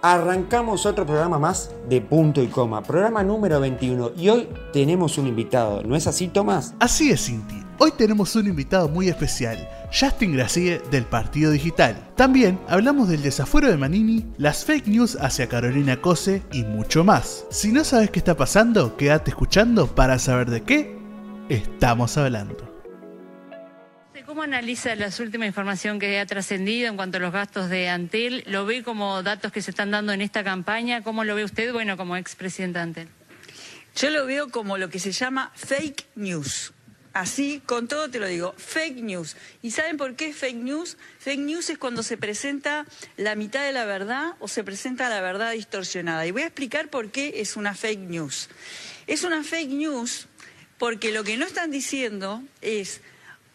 Arrancamos otro programa más de punto y coma, programa número 21 y hoy tenemos un invitado, ¿no es así Tomás? Así es Cinti, hoy tenemos un invitado muy especial, Justin Gracie del Partido Digital. También hablamos del desafuero de Manini, las fake news hacia Carolina Cose y mucho más. Si no sabes qué está pasando, quédate escuchando para saber de qué estamos hablando. ¿Cómo analiza la última información que ha trascendido en cuanto a los gastos de Antel? ¿Lo ve como datos que se están dando en esta campaña? ¿Cómo lo ve usted, bueno, como expresidente Antel? Yo lo veo como lo que se llama fake news. Así, con todo te lo digo, fake news. ¿Y saben por qué fake news? Fake news es cuando se presenta la mitad de la verdad o se presenta la verdad distorsionada. Y voy a explicar por qué es una fake news. Es una fake news porque lo que no están diciendo es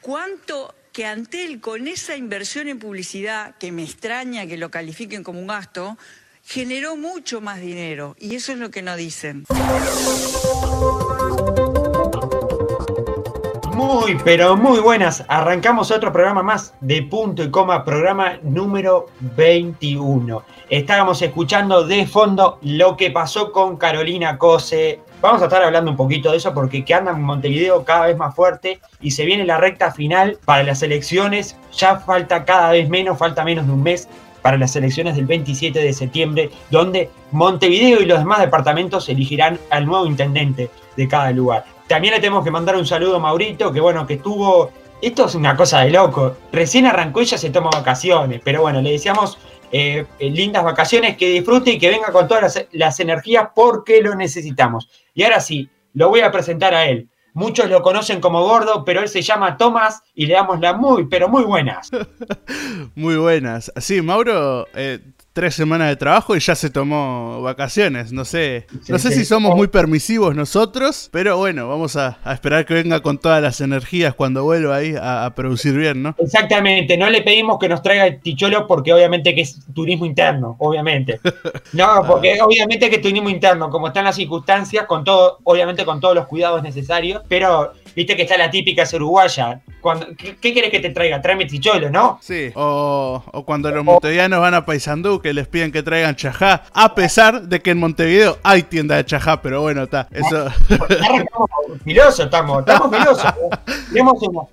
cuánto que Antel con esa inversión en publicidad, que me extraña que lo califiquen como un gasto, generó mucho más dinero. Y eso es lo que no dicen. Muy, pero muy buenas. Arrancamos otro programa más de punto y coma, programa número 21. Estábamos escuchando de fondo lo que pasó con Carolina Cose. Vamos a estar hablando un poquito de eso porque que anda en Montevideo cada vez más fuerte y se viene la recta final para las elecciones. Ya falta cada vez menos, falta menos de un mes para las elecciones del 27 de septiembre, donde Montevideo y los demás departamentos elegirán al nuevo intendente de cada lugar. También le tenemos que mandar un saludo a Maurito, que bueno, que estuvo. Esto es una cosa de loco. Recién arrancó y se toma vacaciones. Pero bueno, le deseamos eh, lindas vacaciones, que disfrute y que venga con todas las, energías porque lo necesitamos. Y ahora sí, lo voy a presentar a él. Muchos lo conocen como gordo, pero él se llama Tomás y le damos las muy, pero muy buenas. muy buenas. Sí, Mauro, eh, tres semanas de trabajo y ya se tomó vacaciones. No sé, no sé si somos muy permisivos nosotros, pero bueno, vamos a, esperar que venga con todas las energías cuando vuelva ahí a, producir bien, ¿no? Exactamente, no le pedimos que nos traiga el ticholo porque obviamente que es turismo interno, obviamente. No, porque obviamente que es turismo interno, como están las circunstancias, con todo, obviamente con todos los cuidados necesarios, pero viste que está la típica es uruguaya. Cuando, ¿qué, quieres que te traiga? Tráeme ticholo, ¿no? Sí, o, cuando los montevianos van a Paysandú que les piden que traigan chajá, a pesar de que en Montevideo hay tienda de chajá, pero bueno, está. Eso. Estamos filosos, estamos, estamos filosos.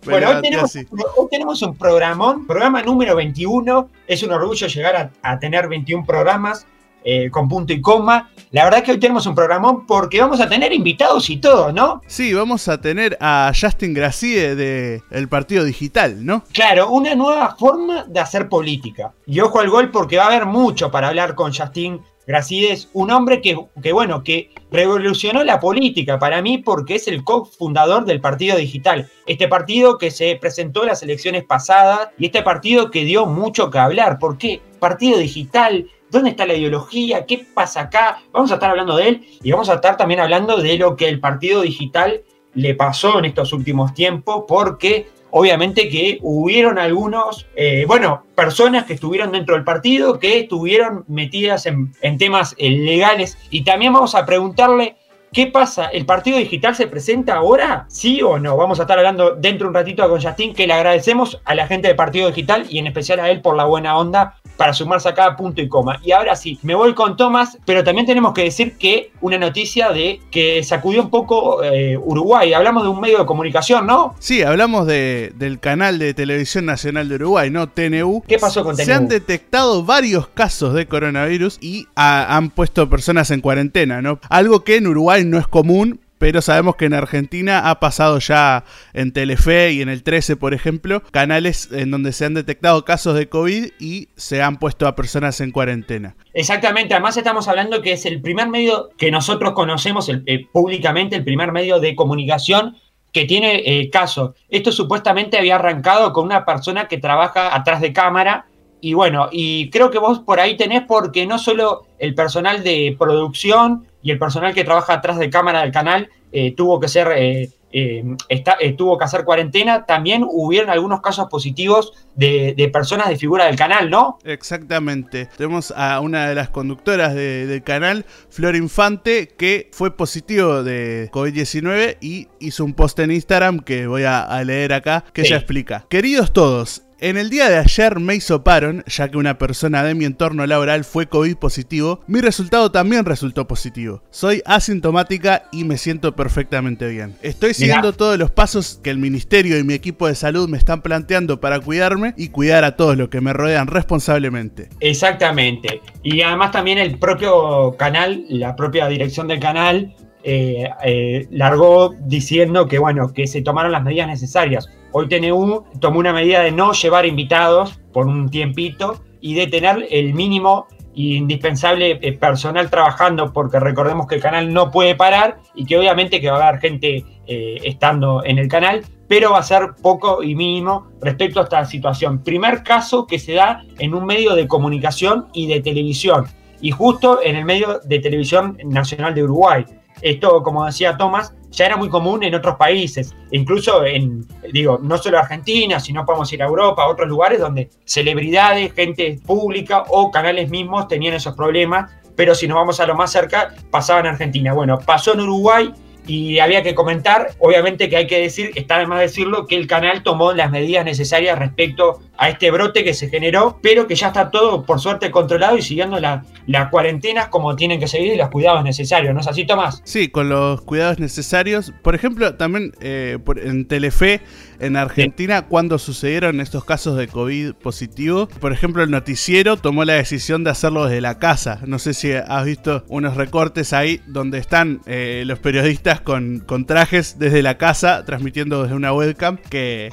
bueno, hoy tenemos, hoy tenemos, un programón, programa número 21. Es un orgullo llegar a, a tener 21 programas. Eh, con punto y coma. La verdad que hoy tenemos un programón porque vamos a tener invitados y todo, ¿no? Sí, vamos a tener a Justin Gracie de el Partido Digital, ¿no? Claro, una nueva forma de hacer política. Y ojo al gol porque va a haber mucho para hablar con Justin Gracie. Es un hombre que, que, bueno, que revolucionó la política para mí porque es el cofundador del Partido Digital. Este partido que se presentó en las elecciones pasadas y este partido que dio mucho que hablar. ¿Por qué? Partido Digital ¿Dónde está la ideología? ¿Qué pasa acá? Vamos a estar hablando de él y vamos a estar también hablando de lo que el partido digital le pasó en estos últimos tiempos, porque obviamente que hubieron algunos, eh, bueno, personas que estuvieron dentro del partido, que estuvieron metidas en, temas eh, legales. Y también vamos a preguntarle ¿Qué pasa? ¿El partido digital se presenta ahora? ¿Sí o no? Vamos a estar hablando dentro de un ratito con Justin, que le agradecemos a la gente del partido digital y en especial a él por la buena onda para sumarse a cada punto y coma. Y ahora sí, me voy con Tomás, pero también tenemos que decir que una noticia de que sacudió un poco eh, Uruguay. Hablamos de un medio de comunicación, ¿no? Sí, hablamos de, del canal de televisión nacional de Uruguay, ¿no? TNU. ¿Qué pasó con TNU? Se han detectado varios casos de coronavirus y han puesto personas en cuarentena, ¿no? Algo que en Uruguay no es común, pero sabemos que en Argentina ha pasado ya en Telefe y en el 13, por ejemplo, canales en donde se han detectado casos de COVID y se han puesto a personas en cuarentena. Exactamente, además estamos hablando que es el primer medio que nosotros conocemos eh, públicamente, el primer medio de comunicación que tiene eh, casos. Esto supuestamente había arrancado con una persona que trabaja atrás de cámara y bueno, y creo que vos por ahí tenés porque no solo el personal de producción y el personal que trabaja atrás de cámara del canal eh, tuvo que ser eh, eh, tuvo que hacer cuarentena, también hubieron algunos casos positivos de, personas de figura del canal, ¿no? Exactamente. Tenemos a una de las conductoras del canal, Flor Infante, que fue positivo de COVID-19 y hizo un post en Instagram que voy a, leer acá, que ella explica. Queridos todos, En el día de ayer me hisoparon, ya que una persona de mi entorno laboral fue COVID positivo. Mi resultado también resultó positivo. Soy asintomática y me siento perfectamente bien. Estoy siguiendo todos los pasos que el ministerio y mi equipo de salud me están planteando para cuidarme y cuidar a todos los que me rodean responsablemente. Exactamente. Y además también el propio canal, la propia dirección del canal, eh, eh, largó diciendo que bueno, que se tomaron las medidas necesarias. Hoy TNU tomó una medida de no llevar invitados por un tiempito y de tener el mínimo indispensable eh, personal trabajando porque recordemos que el canal no puede parar y que obviamente que va a haber gente estando en el canal, pero va a ser poco y mínimo respecto a esta situación. Primer caso que se da en un medio de comunicación y de televisión y justo en el medio de televisión nacional de Uruguay. Esto, como decía Tomás, ya era muy común en otros países, incluso en, digo, no solo Argentina, sino podemos ir a Europa, a otros lugares donde celebridades, gente pública o canales mismos tenían esos problemas, pero si nos vamos a lo más cerca, pasaba en Argentina. Bueno, pasó en Uruguay y había que comentar, obviamente que hay que decir, está de más decirlo, que el canal tomó las medidas necesarias respecto a este brote que se generó, pero que ya está todo por suerte controlado y siguiendo las cuarentenas como tienen que seguir y los cuidados necesarios, ¿no es así, Tomás? Sí, con los cuidados necesarios. Por ejemplo, también eh, en Telefe, en Argentina, cuando sucedieron estos casos de COVID positivo, por ejemplo, el noticiero tomó la decisión de hacerlo desde la casa. No sé si has visto unos recortes ahí donde están eh, los periodistas con, con trajes desde la casa, transmitiendo desde una webcam, que...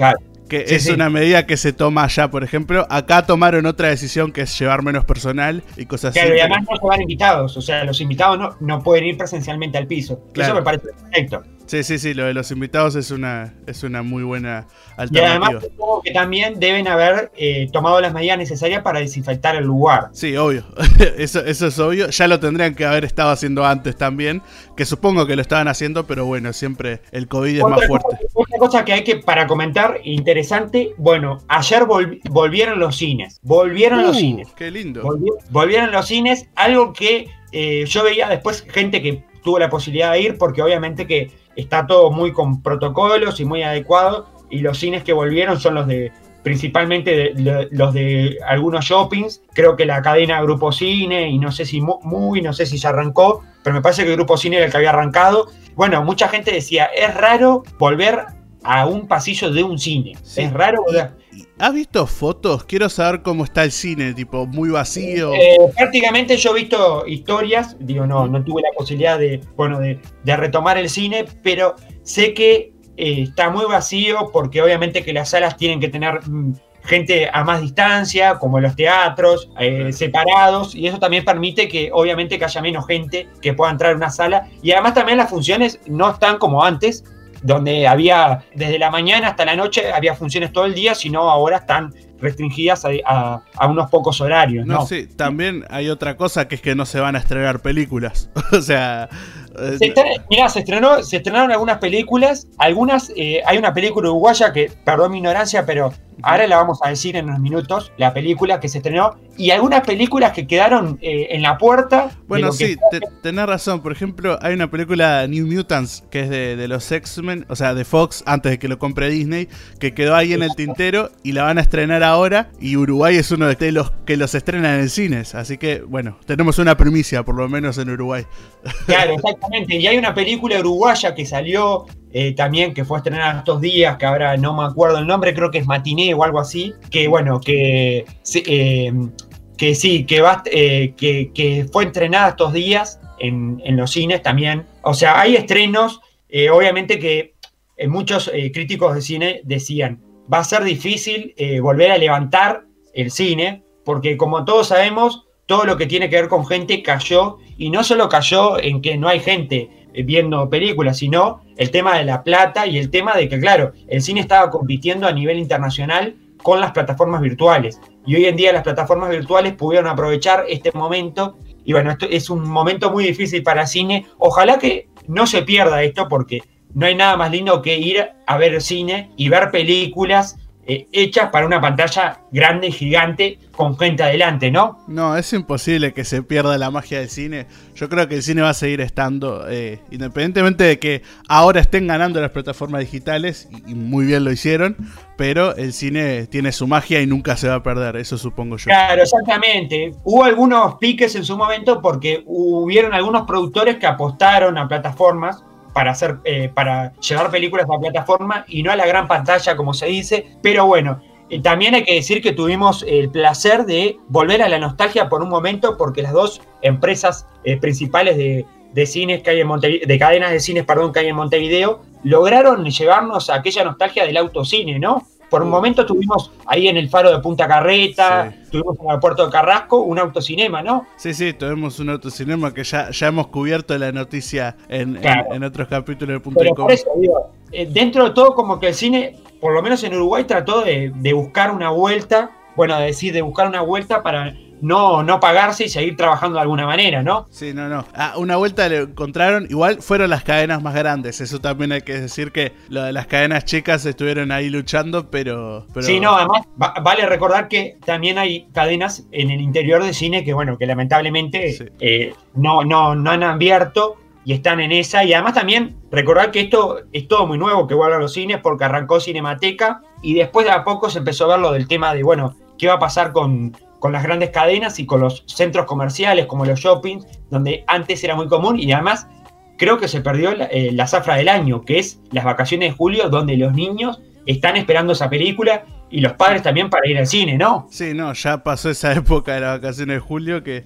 Que es una medida que se toma allá, por ejemplo. Acá tomaron otra decisión que es llevar menos personal y cosas así. y además no se van invitados. O sea, los invitados no, no pueden ir presencialmente al piso. Eso me parece perfecto. Sí, sí, sí, lo de los invitados es una, es una muy buena alternativa. Y además supongo que también deben haber eh, tomado las medidas necesarias para desinfectar el lugar. Sí, obvio. eso, eso es obvio. Ya lo tendrían que haber estado haciendo antes también, que supongo que lo estaban haciendo, pero bueno, siempre el COVID es más fuerte. otra cosa que hay que, para comentar, interesante, bueno, ayer volvieron los cines. Volvieron los uh, cines. Qué lindo. volvieron los cines, algo que eh, yo veía después gente que tuvo la posibilidad de ir, porque obviamente que está todo muy con protocolos y muy adecuado. Y los cines que volvieron son los de principalmente los de algunos shoppings. Creo que la cadena Grupo Cine, y no sé si muy, no sé si se arrancó, pero me parece que Grupo Cine era el que había arrancado. Bueno, mucha gente decía, es raro volver a un pasillo de un cine. Es raro volver. ¿Has visto fotos? Quiero saber cómo está el cine, tipo, muy vacío. Eh, prácticamente yo he visto historias, digo, no, no tuve la posibilidad de, bueno, de, retomar el cine, pero sé que eh, está muy vacío porque obviamente que las salas tienen que tener mm, gente a más distancia, como los teatros, eh, separados, y eso también permite que obviamente que haya menos gente que pueda entrar en una sala, y además también las funciones no están como antes, donde había desde la mañana hasta la noche había funciones todo el día, sino ahora están restringidas a, unos pocos horarios. No, sí, también hay otra cosa que es que no se van a estrenar películas. o sea. Se mirá, se, estrenó, se estrenaron algunas películas. Algunas, eh, hay una película uruguaya que, perdón mi ignorancia, pero Ahora la vamos a decir en unos minutos, la película que se estrenó. Y algunas películas que quedaron eh, en la puerta. Bueno, sí, tenés razón. Por ejemplo, hay una película New Mutants, que es de, los X-Men, o sea, de Fox, antes de que lo compre Disney, que quedó ahí en el tintero y la van a estrenar ahora. Y Uruguay es uno de los que los estrenan en cines. Así que, bueno, tenemos una primicia, por lo menos en Uruguay. Claro, Y hay una película uruguaya que salió eh, también que fue estrenada estos días, que ahora no me acuerdo el nombre, creo que es Matiné o algo así, que bueno, que, eh, que sí, que, eh, que, fue estrenada estos días en, los cines también. O sea, hay estrenos, obviamente que muchos críticos de cine decían, va a ser difícil volver a levantar el cine, porque como todos sabemos, todo lo que tiene que ver con gente cayó, y no solo cayó en que no hay gente, eh, viendo películas, sino el tema de la plata y el tema de que, claro, el cine estaba compitiendo a nivel internacional con las plataformas virtuales. Y hoy en día las plataformas virtuales pudieron aprovechar este momento. Y bueno, esto es un momento muy difícil para cine. Ojalá que no se pierda esto porque no hay nada más lindo que ir a ver cine y ver películas eh, hechas para una pantalla grande, gigante, con gente adelante, ¿no? No, es imposible que se pierda la magia del cine. Yo creo que el cine va a seguir estando, eh, independientemente de que ahora estén ganando las plataformas digitales, y, muy bien lo hicieron, pero el cine tiene su magia y nunca se va a perder, eso supongo yo. Claro, exactamente. Hubo algunos piques en su momento porque hubieron algunos productores que apostaron a plataformas para, hacer, eh, para llevar películas a la plataforma y no a la gran pantalla, como se dice. Pero bueno, eh, también hay que decir que tuvimos el placer de volver a la nostalgia por un momento, porque las dos empresas eh, principales de, de, cines que hay en de cadenas de cines, perdón, que hay en Montevideo, lograron llevarnos a aquella nostalgia del autocine, ¿no? Por un momento tuvimos ahí en el faro de Punta Carreta, tuvimos en el puerto de Carrasco un autocinema, ¿no? Sí, sí, tuvimos un autocinema que ya, ya hemos cubierto la noticia en, en, otros capítulos de Punta Pero eso, digo, eh, dentro de todo como que el cine, por lo menos en Uruguay, trató de, de buscar una vuelta, bueno, decir, de buscar una vuelta para no, no pagarse y seguir trabajando de alguna manera, ¿no? Sí, no, no. Ah, una vuelta le encontraron, igual fueron las cadenas más grandes, eso también hay que decir que lo de las cadenas chicas estuvieron ahí luchando, pero... Sí, no, además vale recordar que también hay cadenas en el interior de cine que, bueno, que lamentablemente eh, no, no, no han abierto y están en esa. Y además también recordar que esto es todo muy nuevo que vuelvan los cines porque arrancó Cinemateca y después de a poco se empezó a ver lo del tema de, bueno, qué va a pasar con con las grandes cadenas y con los centros comerciales como los shoppings, donde antes era muy común y además creo que se perdió eh, la, zafra del año, que es las vacaciones de julio, donde los niños están esperando esa película y los padres también para ir al cine, ¿no? Sí, no, ya pasó esa época de las vacaciones de julio que...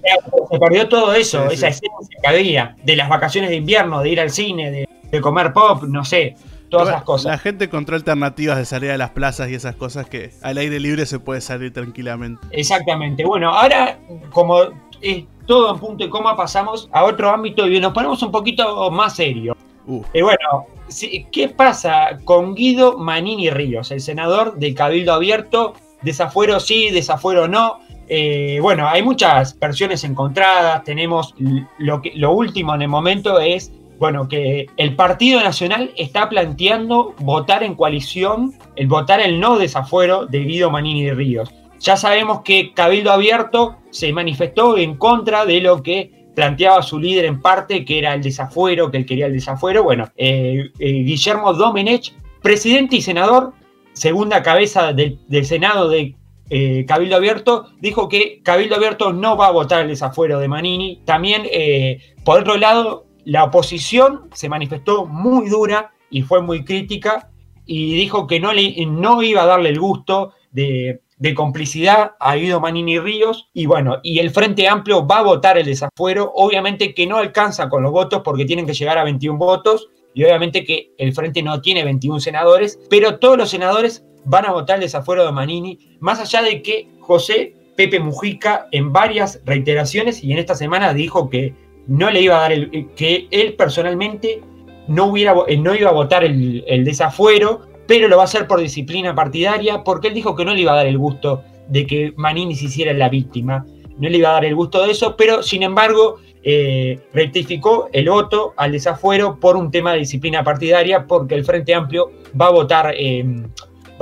Se perdió todo eso, esa esencia que había, de las vacaciones de invierno, de ir al cine, de, de comer pop, no sé todas esas cosas. La gente encontró alternativas de salir a las plazas y esas cosas que al aire libre se puede salir tranquilamente. Exactamente. Bueno, ahora como es todo en punto y coma pasamos a otro ámbito y nos ponemos un poquito más serio. Uh. Eh, bueno, ¿qué pasa con Guido Manini Ríos, el senador del Cabildo Abierto? Desafuero sí, desafuero no. Eh, bueno, hay muchas versiones encontradas. Tenemos lo, que, lo último en el momento es bueno, que el Partido Nacional está planteando votar en coalición, el votar el no desafuero de Guido Manini de Ríos. Ya sabemos que Cabildo Abierto se manifestó en contra de lo que planteaba su líder en parte, que era el desafuero, que él quería el desafuero. Bueno, eh, eh, Guillermo Domenech, presidente y senador, segunda cabeza del, Senado de eh, Cabildo Abierto, dijo que Cabildo Abierto no va a votar el desafuero de Manini. También, por otro lado, la oposición se manifestó muy dura y fue muy crítica y dijo que no, le, no iba a darle el gusto de, complicidad a Guido Manini Ríos y bueno, y el Frente Amplio va a votar el desafuero, obviamente que no alcanza con los votos porque tienen que llegar a 21 votos y obviamente que el Frente no tiene 21 senadores, pero todos los senadores van a votar el desafuero de Manini, más allá de que José Pepe Mujica en varias reiteraciones y en esta semana dijo que no le iba a dar el, que él personalmente no, hubiera, eh, no iba a votar el, desafuero, pero lo va a hacer por disciplina partidaria, porque él dijo que no le iba a dar el gusto de que Manini se hiciera la víctima, no le iba a dar el gusto de eso, pero sin embargo eh, rectificó el voto al desafuero por un tema de disciplina partidaria, porque el Frente Amplio va a votar eh,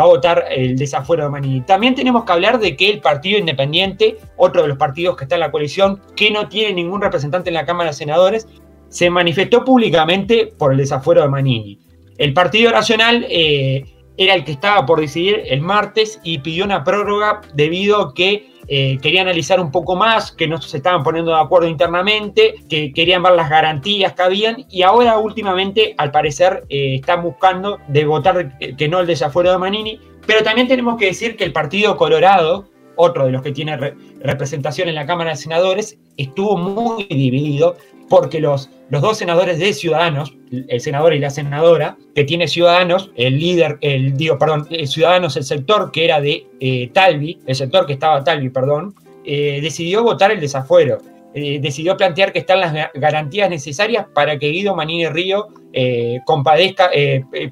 va a votar el desafuero de Manini. También tenemos que hablar de que el Partido Independiente, otro de los partidos que está en la coalición, que no tiene ningún representante en la Cámara de Senadores, se manifestó públicamente por el desafuero de Manini. El Partido Nacional eh, era el que estaba por decidir el martes y pidió una prórroga debido a que eh, quería analizar un poco más, que no se estaban poniendo de acuerdo internamente, que querían ver las garantías que habían y ahora últimamente al parecer eh, están buscando de votar que no el desafuero de Manini, pero también tenemos que decir que el Partido Colorado, otro de los que tiene representación en la Cámara de Senadores, estuvo muy dividido porque los, los dos senadores de Ciudadanos, el senador y la senadora, que tiene Ciudadanos, el líder, el digo, perdón, Ciudadanos, el sector que era de eh, Talvi, el sector que estaba Talvi, perdón, eh, decidió votar el desafuero. Eh, decidió plantear que están las garantías necesarias para que Guido Manini Río compadezca,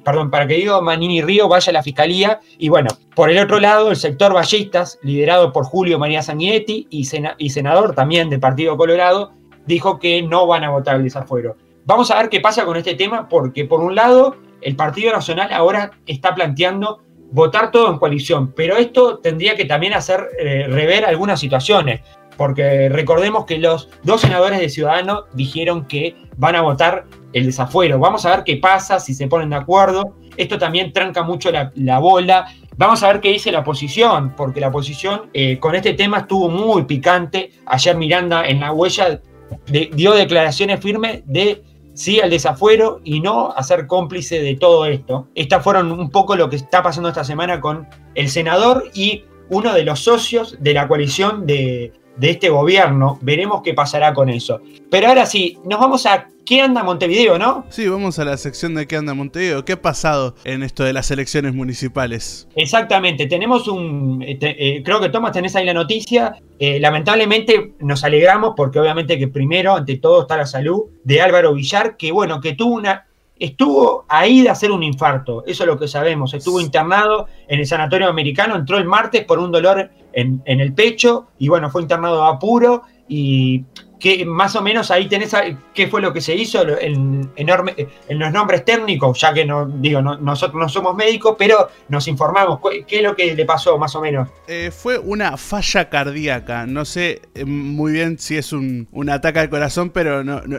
perdón, para que Guido Manini Río vaya a la fiscalía. Y bueno, por el otro lado, el sector ballistas, liderado por Julio María Sanguinetti y, y senador también del Partido Colorado, dijo que no van a votar el desafuero. Vamos a ver qué pasa con este tema, porque por un lado, el Partido Nacional ahora está planteando votar todo en coalición, pero esto tendría que también hacer eh, rever algunas situaciones, porque recordemos que los dos senadores de Ciudadanos dijeron que van a votar el desafuero. Vamos a ver qué pasa, si se ponen de acuerdo. Esto también tranca mucho la, bola. Vamos a ver qué dice la oposición, porque la oposición eh, con este tema estuvo muy picante. Ayer Miranda en la huella dio declaraciones firmes de sí al desafuero y no a ser cómplice de todo esto. Estas fueron un poco lo que está pasando esta semana con el senador y uno de los socios de la coalición de, de este gobierno. Veremos qué pasará con eso. Pero ahora sí, nos vamos a ¿Qué anda Montevideo, no? Sí, vamos a la sección de ¿Qué anda Montevideo? ¿Qué ha pasado en esto de las elecciones municipales? Exactamente, tenemos un... Eh, eh, creo que Tomás tenés ahí la noticia. Eh, lamentablemente nos alegramos porque obviamente que primero, ante todo, está la salud de Álvaro Villar, que bueno, que tuvo una... Estuvo ahí de hacer un infarto, eso es lo que sabemos. Estuvo internado en el sanatorio americano, entró el martes por un dolor en, en el pecho y bueno, fue internado a puro y que más o menos ahí tenés qué fue lo que se hizo en, enorme, en los nombres técnicos, ya que no, digo, nosotros no somos médicos, pero nos informamos. ¿Qué es lo que le pasó más o menos? Eh, fue una falla cardíaca. No sé eh, muy bien si es un, ataque al corazón, pero no, no,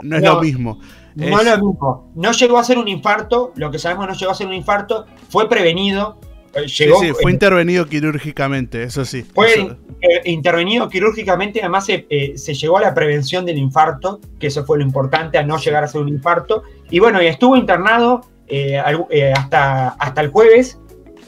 es lo mismo. No es lo mismo. No llegó a ser un infarto, lo que sabemos no llegó a ser un infarto, fue prevenido eh, sí, sí, fue intervenido quirúrgicamente, eso sí. Fue intervenido quirúrgicamente, además se, eh, se, llegó a la prevención del infarto, que eso fue lo importante, a no llegar a ser un infarto. Y bueno, y estuvo internado eh, hasta, hasta el jueves,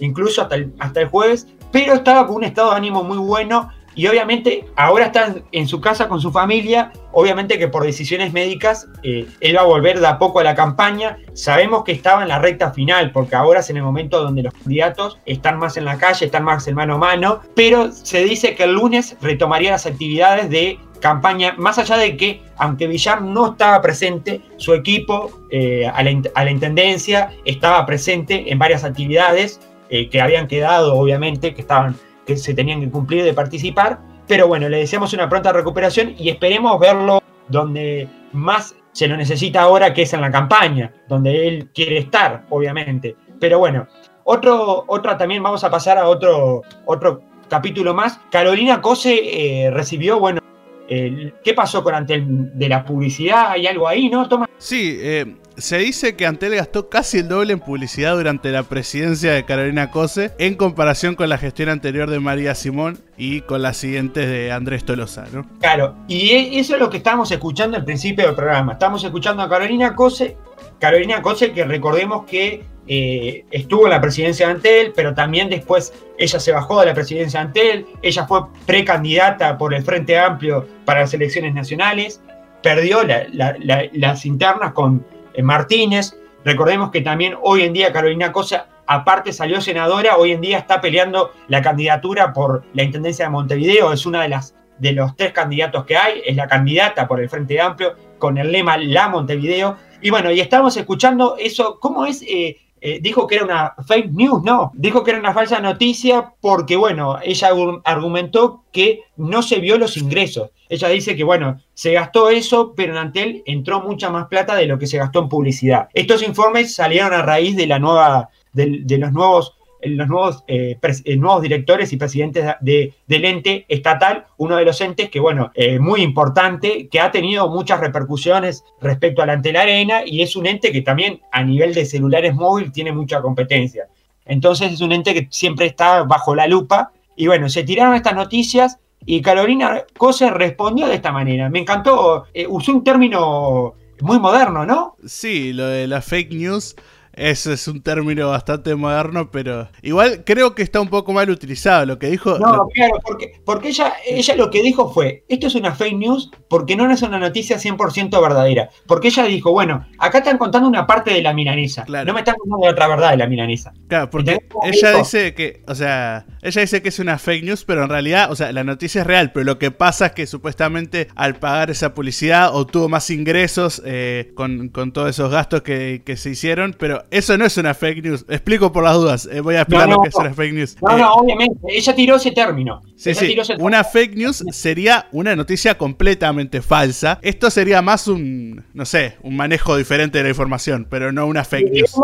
incluso hasta hasta el jueves, pero estaba con un estado de ánimo muy bueno y obviamente ahora está en su casa con su familia, obviamente que por decisiones médicas eh, él va a volver de a poco a la campaña. Sabemos que estaba en la recta final, porque ahora es en el momento donde los candidatos están más en la calle, están más en mano a mano, pero se dice que el lunes retomaría las actividades de campaña, más allá de que, aunque Villar no estaba presente, su equipo eh, a, la, Intendencia estaba presente en varias actividades eh, que habían quedado, obviamente, que estaban que se tenían que cumplir de participar. Pero bueno, le deseamos una pronta recuperación y esperemos verlo donde más se lo necesita ahora, que es en la campaña, donde él quiere estar, obviamente. Pero bueno, otro, otra también vamos a pasar a otro, otro capítulo más. Carolina Cose eh, recibió, bueno, ¿qué pasó con Antel de la publicidad? ¿Hay algo ahí, no? Toma. Sí, eh, se dice que Antel gastó casi el doble en publicidad durante la presidencia de Carolina Cose en comparación con la gestión anterior de María Simón y con las siguientes de Andrés Tolosa, ¿no? Claro, y e, eso es lo que estamos escuchando al principio del programa. Estamos escuchando a Carolina Cose, Carolina Cose que recordemos que eh, estuvo en la presidencia de Antel, pero también después ella se bajó de la presidencia de Antel, ella fue precandidata por el Frente Amplio para las elecciones nacionales, perdió las internas con Martínez. Recordemos que también hoy en día Carolina Cosa, aparte salió senadora, hoy en día está peleando la candidatura por la Intendencia de Montevideo, es una de las de los tres candidatos que hay, es la candidata por el Frente Amplio con el lema La Montevideo. Y bueno, y estamos escuchando eso, ¿cómo es? Eh, eh, dijo que era una fake news, no, dijo que era una falsa noticia porque, bueno, ella argumentó que no se vio los ingresos. Ella dice que, bueno, se gastó eso, pero en Antel entró mucha más plata de lo que se gastó en publicidad. Estos informes salieron a raíz de la nueva, de los nuevos los nuevos, eh, eh, nuevos directores y presidentes de, del ente estatal, uno de los entes que, bueno, eh, muy importante, que ha tenido muchas repercusiones respecto a la Arena y es un ente que también a nivel de celulares móviles tiene mucha competencia. Entonces es un ente que siempre está bajo la lupa y bueno, se tiraron estas noticias y Carolina Cose respondió de esta manera. Me encantó, usó un término muy moderno, ¿no? Sí, lo de la fake news ese es un término bastante moderno, pero igual creo que está un poco mal utilizado lo que dijo. No, claro, porque, porque ella, ella lo que dijo fue, esto es una fake news porque no es una noticia 100% verdadera. Porque ella dijo, bueno, acá están contando una parte de la milanesa, no me están contando otra verdad de la milanesa. Claro, porque ella dice que, o sea, ella dice que es una fake news, pero en realidad, o sea, la noticia es real, pero lo que pasa es que supuestamente al pagar esa publicidad obtuvo más ingresos eh, con, todos esos gastos que, que se hicieron, pero eso no es una fake news. Explico por las dudas. Eh, voy a explicar lo que es una fake news. No, no, eh, obviamente. Ella tiró ese término. Sí, sí. Una fake news sería una noticia completamente falsa. Esto sería más un, no sé, un manejo diferente de la información, pero no una fake news.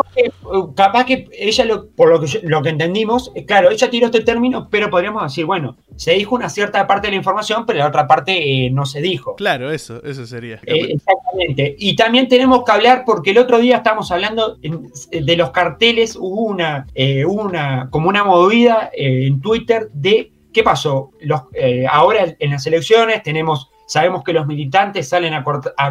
capaz que ella, lo, por lo que, lo que entendimos, eh, claro, ella tiró este término, pero podríamos decir, bueno, se dijo una cierta parte de la información, pero la otra parte eh, no se dijo. Claro, eso, eso sería. exactamente. Y también tenemos que hablar, porque el otro día estábamos hablando de los carteles, hubo una, una como una movida en Twitter de qué pasó. Los, ahora en las elecciones tenemos Sabemos que los militantes salen a,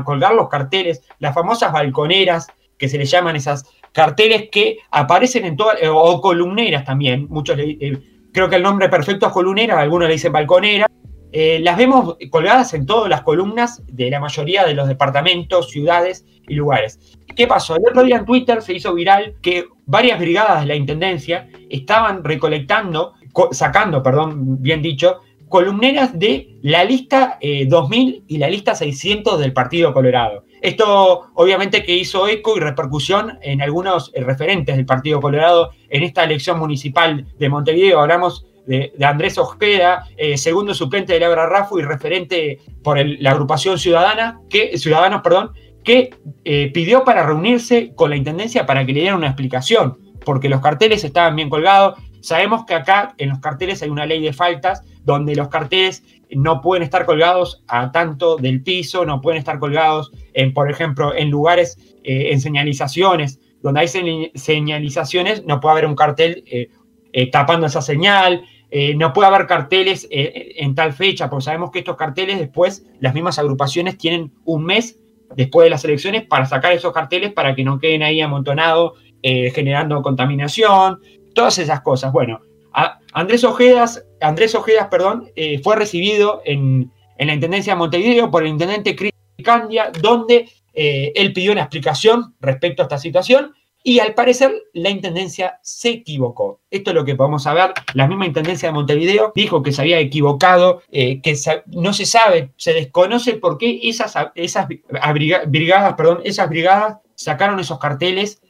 colgar los carteles, las famosas balconeras, que se les llaman esas carteles que aparecen en todas, eh, o columneras también, muchos eh, creo que el nombre perfecto es columnera, algunos le dicen balconera, eh, las vemos colgadas en todas las columnas de la mayoría de los departamentos, ciudades y lugares. ¿Qué pasó? El otro día en Twitter se hizo viral que varias brigadas de la Intendencia estaban recolectando, sacando, perdón, bien dicho, columneras de la lista 2000 eh, y la lista 600 del Partido Colorado. Esto obviamente que hizo eco y repercusión en algunos eh, referentes del Partido Colorado en esta elección municipal de Montevideo. Hablamos de, Andrés Ojeda, eh, segundo suplente de Laura Rafu y referente por la agrupación ciudadana, que, Ciudadanos perdón, que pidió para reunirse con la Intendencia para que le dieran una explicación, porque los carteles estaban bien colgados. Sabemos que acá en los carteles hay una ley de faltas donde los carteles no pueden estar colgados a tanto del piso, no pueden estar colgados, en, por ejemplo, en lugares, eh, en señalizaciones, donde hay señalizaciones, no puede haber un cartel eh, eh, tapando esa señal, no puede haber carteles en tal fecha, porque sabemos que estos carteles después, las mismas agrupaciones tienen un mes después de las elecciones para sacar esos carteles para que no queden ahí amontonados, generando contaminación, todas esas cosas. Bueno, Andrés Ojedas, Andrés Ojedas perdón, eh, fue recibido en, la Intendencia de Montevideo por el intendente Cris Candia, donde eh, él pidió una explicación respecto a esta situación y al parecer la Intendencia se equivocó. Esto es lo que podemos saber. La misma Intendencia de Montevideo dijo que se había equivocado, eh, que no se sabe, se desconoce por qué esas, brigadas, perdón, esas brigadas sacaron esos carteles,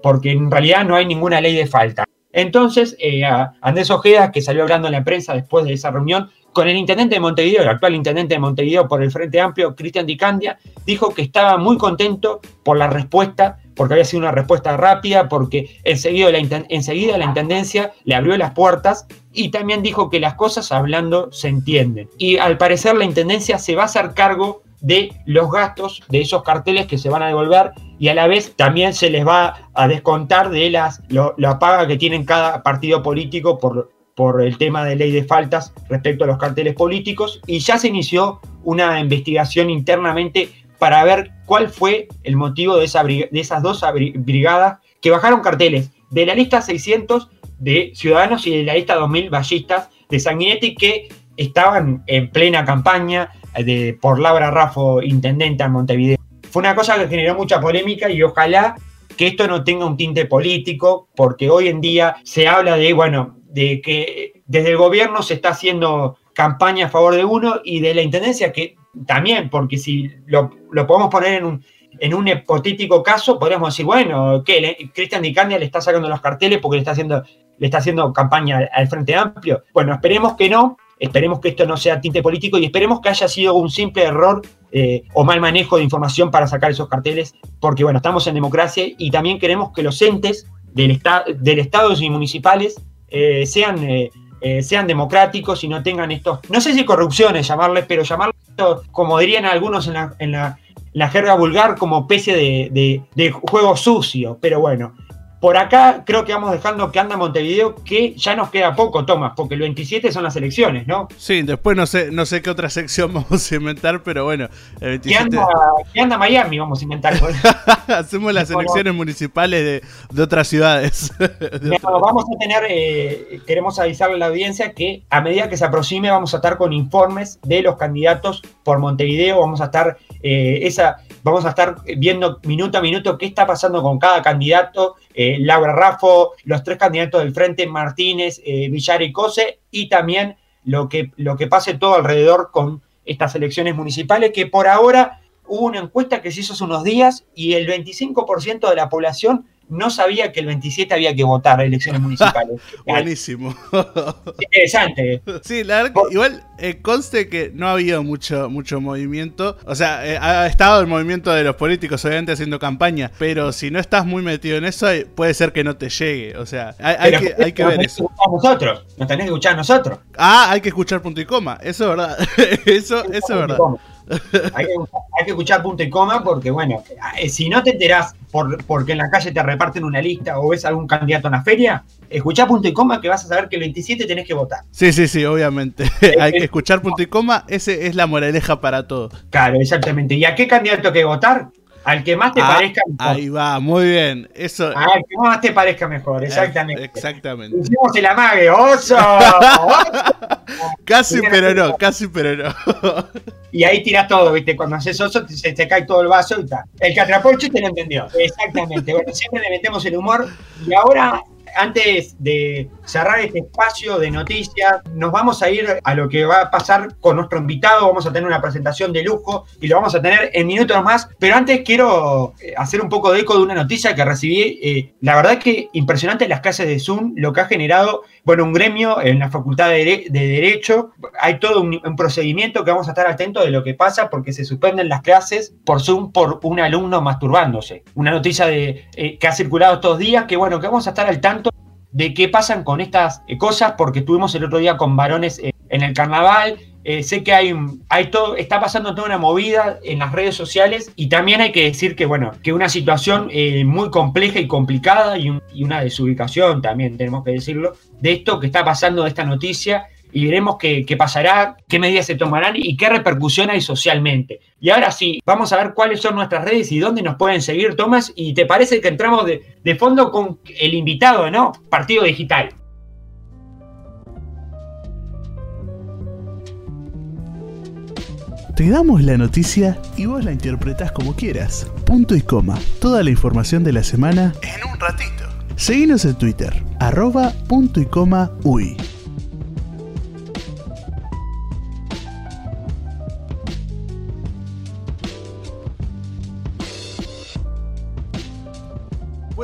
porque en realidad no hay ninguna ley de falta. Entonces, eh, Andrés Ojeda, que salió hablando en la prensa después de esa reunión, con el intendente de Montevideo, el actual intendente de Montevideo por el Frente Amplio, Cristian Dicandia, dijo que estaba muy contento por la respuesta, porque había sido una respuesta rápida, porque enseguida la, la intendencia le abrió las puertas y también dijo que las cosas hablando se entienden. Y al parecer la intendencia se va a hacer cargo de los gastos de esos carteles que se van a devolver y a la vez también se les va a descontar de las, la paga que tienen cada partido político por, por el tema de ley de faltas respecto a los carteles políticos y ya se inició una investigación internamente para ver cuál fue el motivo de, esa, de esas dos brigadas que bajaron carteles de la lista 600 de Ciudadanos y de la lista 2000 ballistas de Sanguinetti que estaban en plena campaña de, por Laura Raffo, intendente en Montevideo. Fue una cosa que generó mucha polémica y ojalá que esto no tenga un tinte político, porque hoy en día se habla de, bueno, de que desde el gobierno se está haciendo campaña a favor de uno y de la intendencia que también, porque si lo, podemos poner en un, en un hipotético caso, podríamos decir, bueno, que Cristian Dicandia le está sacando los carteles porque le está haciendo, le está haciendo campaña al Frente Amplio. Bueno, esperemos que no, Esperemos que esto no sea tinte político y esperemos que haya sido un simple error eh, o mal manejo de información para sacar esos carteles, porque bueno, estamos en democracia y también queremos que los entes del, del Estado y municipales eh, sean, eh, sean democráticos y no tengan estos, no sé si corrupciones llamarles, pero llamarles, como dirían algunos en la, jerga vulgar, como especie de, de juego sucio, pero bueno. Por acá creo que vamos dejando que anda Montevideo, que ya nos queda poco, Tomás, porque el 27 son las elecciones, ¿no? Sí, después no sé, no sé qué otra sección vamos a inventar, pero bueno, el 27... ¿Qué anda, Miami? Vamos a inventar. Hacemos las elecciones municipales de, otras ciudades. vamos a tener, eh, queremos avisarle a la audiencia que a medida que se aproxime vamos a estar con informes de los candidatos por Montevideo, vamos a estar, eh, esa, vamos a estar viendo minuto a minuto qué está pasando con cada candidato eh, Laura Raffo, los tres candidatos del Frente, Martínez, eh, Villar y Cose, y también lo que, lo que pase todo alrededor con estas elecciones municipales, que por ahora hubo una encuesta que se hizo hace unos días y el 25% de la población no sabía que el 27 había que votar elecciones municipales. Buenísimo. Interesante. Sí, la verdad que igual eh, conste que no ha habido mucho, mucho movimiento. O sea, eh, ha estado el movimiento de los políticos, obviamente, haciendo campaña. Pero si no estás muy metido en eso, eh, puede ser que no te llegue. O sea, hay, que, hay que ver eso. nosotros, nos tenés que escuchar nosotros. Ah, hay que escuchar punto y coma. Eso es verdad. eso, eso es verdad. Hay que, escuchar punto y coma porque, bueno, eh, si no te enterás por, porque en la calle te reparten una lista o ves algún candidato en la feria, escuchá punto y coma que vas a saber que el 27 tenés que votar. Sí, sí, sí, obviamente. hay que escuchar punto y coma, ese es la moraleja para todo. Claro, exactamente. ¿Y a qué candidato hay que votar? Al que más te ah, parezca mejor. Ahí va, muy bien. Eso. Ah, al que más te parezca mejor, exactamente. exactamente. Hicimos el amague, oso. casi pero no, casi pero no. y ahí tiras todo, ¿viste? Cuando haces oso se te cae todo el vaso y tal. El que atrapó el chiste lo entendió. Exactamente. Bueno, siempre le metemos el humor. Y ahora antes de cerrar este espacio de noticias, nos vamos a ir a lo que va a pasar con nuestro invitado. Vamos a tener una presentación de lujo y lo vamos a tener en minutos más. Pero antes quiero eh, hacer un poco de eco de una noticia que recibí. Eh, la verdad que impresionante las clases de Zoom, lo que ha generado, bueno, un gremio en la Facultad de, Derecho. Hay todo un, procedimiento que vamos a estar atentos de lo que pasa porque se suspenden las clases por Zoom por un alumno masturbándose. Una noticia de, eh, que ha circulado estos días que, bueno, que vamos a estar al tanto de qué pasan con estas eh, cosas, porque estuvimos el otro día con varones eh, en el carnaval. Eh, sé que hay, hay todo, está pasando toda una movida en las redes sociales y también hay que decir que, bueno, que una situación muy compleja y complicada y, y, una desubicación también, tenemos que decirlo, de esto que está pasando, de esta noticia y veremos qué, pasará, qué medidas se tomarán y qué repercusión hay socialmente. Y ahora sí, vamos a ver cuáles son nuestras redes y dónde nos pueden seguir, Tomás. Y te parece que entramos de, de fondo con el invitado, ¿no? Partido Digital. Te damos la noticia y vos la interpretás como quieras. Punto y coma. Toda la información de la semana en un ratito. Seguinos en Twitter, arroba punto y coma uy.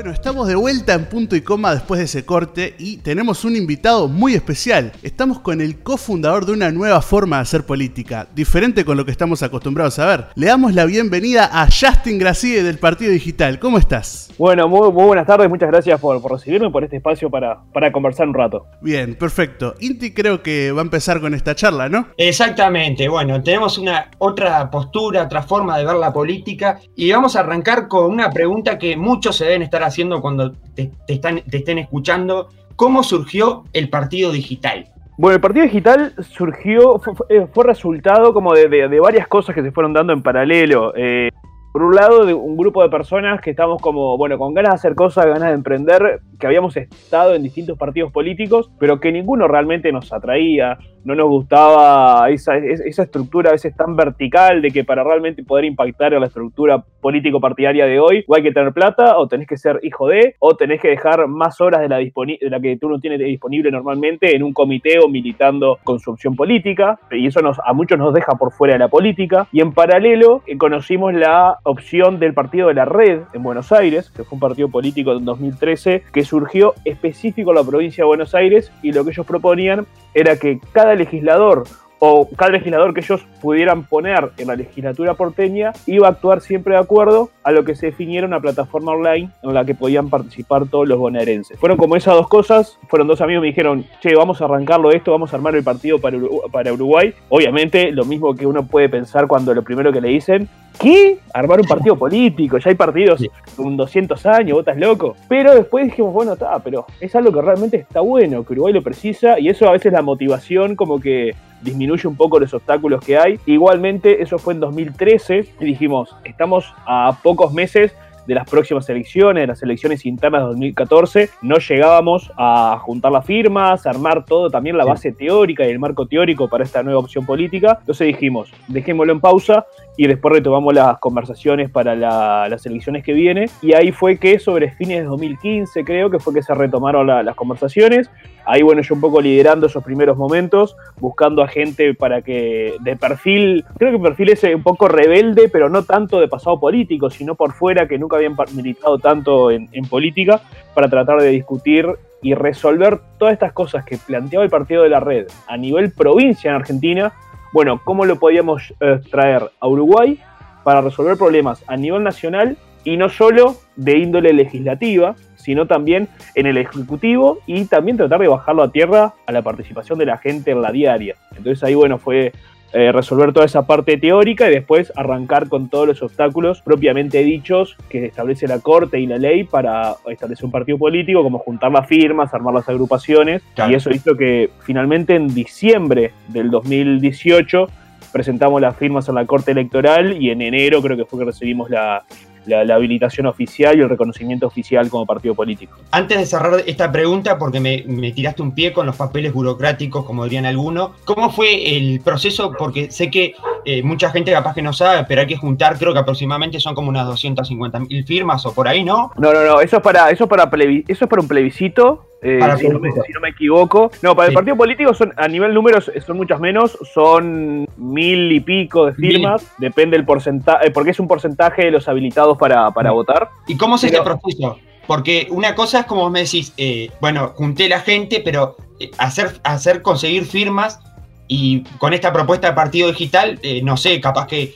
Bueno, estamos de vuelta en punto y coma después de ese corte y tenemos un invitado muy especial. Estamos con el cofundador de una nueva forma de hacer política, diferente con lo que estamos acostumbrados a ver. Le damos la bienvenida a Justin Gracie del Partido Digital. ¿Cómo estás? Bueno, muy, buenas tardes, muchas gracias por, por, recibirme por este espacio para, para conversar un rato. Bien, perfecto. Inti creo que va a empezar con esta charla, ¿no? Exactamente, bueno, tenemos una otra postura, otra forma de ver la política y vamos a arrancar con una pregunta que muchos se deben estar haciendo cuando te, están, te estén escuchando. ¿Cómo surgió el partido digital? Bueno, el partido digital surgió, fue, resultado como de, varias cosas que se fueron dando en paralelo. Eh, por un lado, un grupo de personas que estamos como, bueno, con ganas de hacer cosas, ganas de emprender, que habíamos estado en distintos partidos políticos, pero que ninguno realmente nos atraía, no nos gustaba esa, esa estructura a veces tan vertical de que para realmente poder impactar en la estructura político-partidaria de hoy, o hay que tener plata, o tenés que ser hijo de, o tenés que dejar más horas de la, de la que tú no tienes disponible normalmente en un comité o militando con su opción política, y eso nos, a muchos nos deja por fuera de la política, y en paralelo eh, conocimos la opción del Partido de la Red en Buenos Aires, que fue un partido político en 2013 que surgió específico en la provincia de Buenos Aires y lo que ellos proponían era que cada legislador o cada legislador que ellos pudieran poner en la legislatura porteña iba a actuar siempre de acuerdo a lo que se definiera una plataforma online en la que podían participar todos los bonaerenses. Fueron como esas dos cosas, fueron dos amigos que me dijeron, che, vamos a arrancarlo esto, vamos a armar el partido para, para Uruguay. Obviamente, lo mismo que uno puede pensar cuando lo primero que le dicen, ¿qué? Armar un partido político, ya hay partidos con 200 años, vos estás loco. Pero después dijimos, bueno, está, pero es algo que realmente está bueno, que Uruguay lo precisa y eso a veces la motivación como que disminuye un poco los obstáculos que hay. Igualmente, eso fue en 2013 y dijimos, estamos a pocos meses de las próximas elecciones, de las elecciones internas de 2014, no llegábamos a juntar las firmas, a armar todo, también la base teórica y el marco teórico para esta nueva opción política. Entonces dijimos, dejémoslo en pausa y después retomamos las conversaciones para las elecciones que viene. Y ahí fue que sobre fines de 2015 creo que fue que se retomaron las conversaciones, ahí bueno yo un poco liderando esos primeros momentos, buscando a gente para que de perfil, creo que perfil ese un poco rebelde, pero no tanto de pasado político, sino por fuera que nunca habían militado tanto en, en política, para tratar de discutir y resolver todas estas cosas que planteaba el partido de la red a nivel provincia en Argentina, bueno, ¿cómo lo podíamos eh, traer a Uruguay para resolver problemas a nivel nacional y no solo de índole legislativa, sino también en el Ejecutivo y también tratar de bajarlo a tierra a la participación de la gente en la diaria. Entonces ahí, bueno, fue eh, resolver toda esa parte teórica y después arrancar con todos los obstáculos propiamente dichos que establece la Corte y la ley para establecer un partido político, como juntar las firmas, armar las agrupaciones. Y eso hizo que finalmente en diciembre del 2018 presentamos las firmas en la Corte Electoral y en enero creo que fue que recibimos la, la, habilitación oficial y el reconocimiento oficial como partido político. Antes de cerrar esta pregunta, porque me, tiraste un pie con los papeles burocráticos, como dirían algunos, ¿cómo fue el proceso? Porque sé que eh, mucha gente capaz que no sabe, pero hay que juntar, creo que aproximadamente son como unas 250 mil firmas o por ahí, ¿no? No, no, no, eso es para, eso para, eso es para un plebiscito eh, si, no me, equivoco. No, para el partido político son a nivel números son muchas menos, son mil y pico de firmas, depende del porcentaje, eh, porque es un porcentaje de los habilitados para, para votar. ¿Y cómo es este proceso? Porque una cosa es como me decís, eh, bueno, junté la gente, pero hacer, hacer conseguir firmas y con esta propuesta de partido digital, no sé, capaz que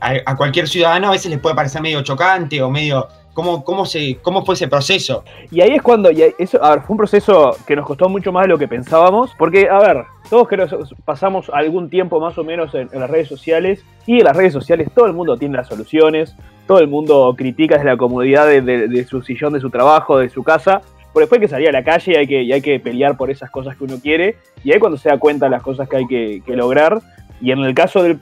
a, a, cualquier ciudadano a veces les puede parecer medio chocante o medio ¿Cómo, cómo, se, ¿Cómo fue ese proceso? Y ahí es cuando, y eso, a ver, fue un proceso que nos costó mucho más de lo que pensábamos, porque, a ver, todos creo pasamos algún tiempo más o menos en, las redes sociales, y en las redes sociales todo el mundo tiene las soluciones, todo el mundo critica desde la comodidad de, su sillón, de su trabajo, de su casa, pero después hay que salir a la calle y hay que, hay que pelear por esas cosas que uno quiere, y ahí cuando se da cuenta de las cosas que hay que, lograr, y en el caso de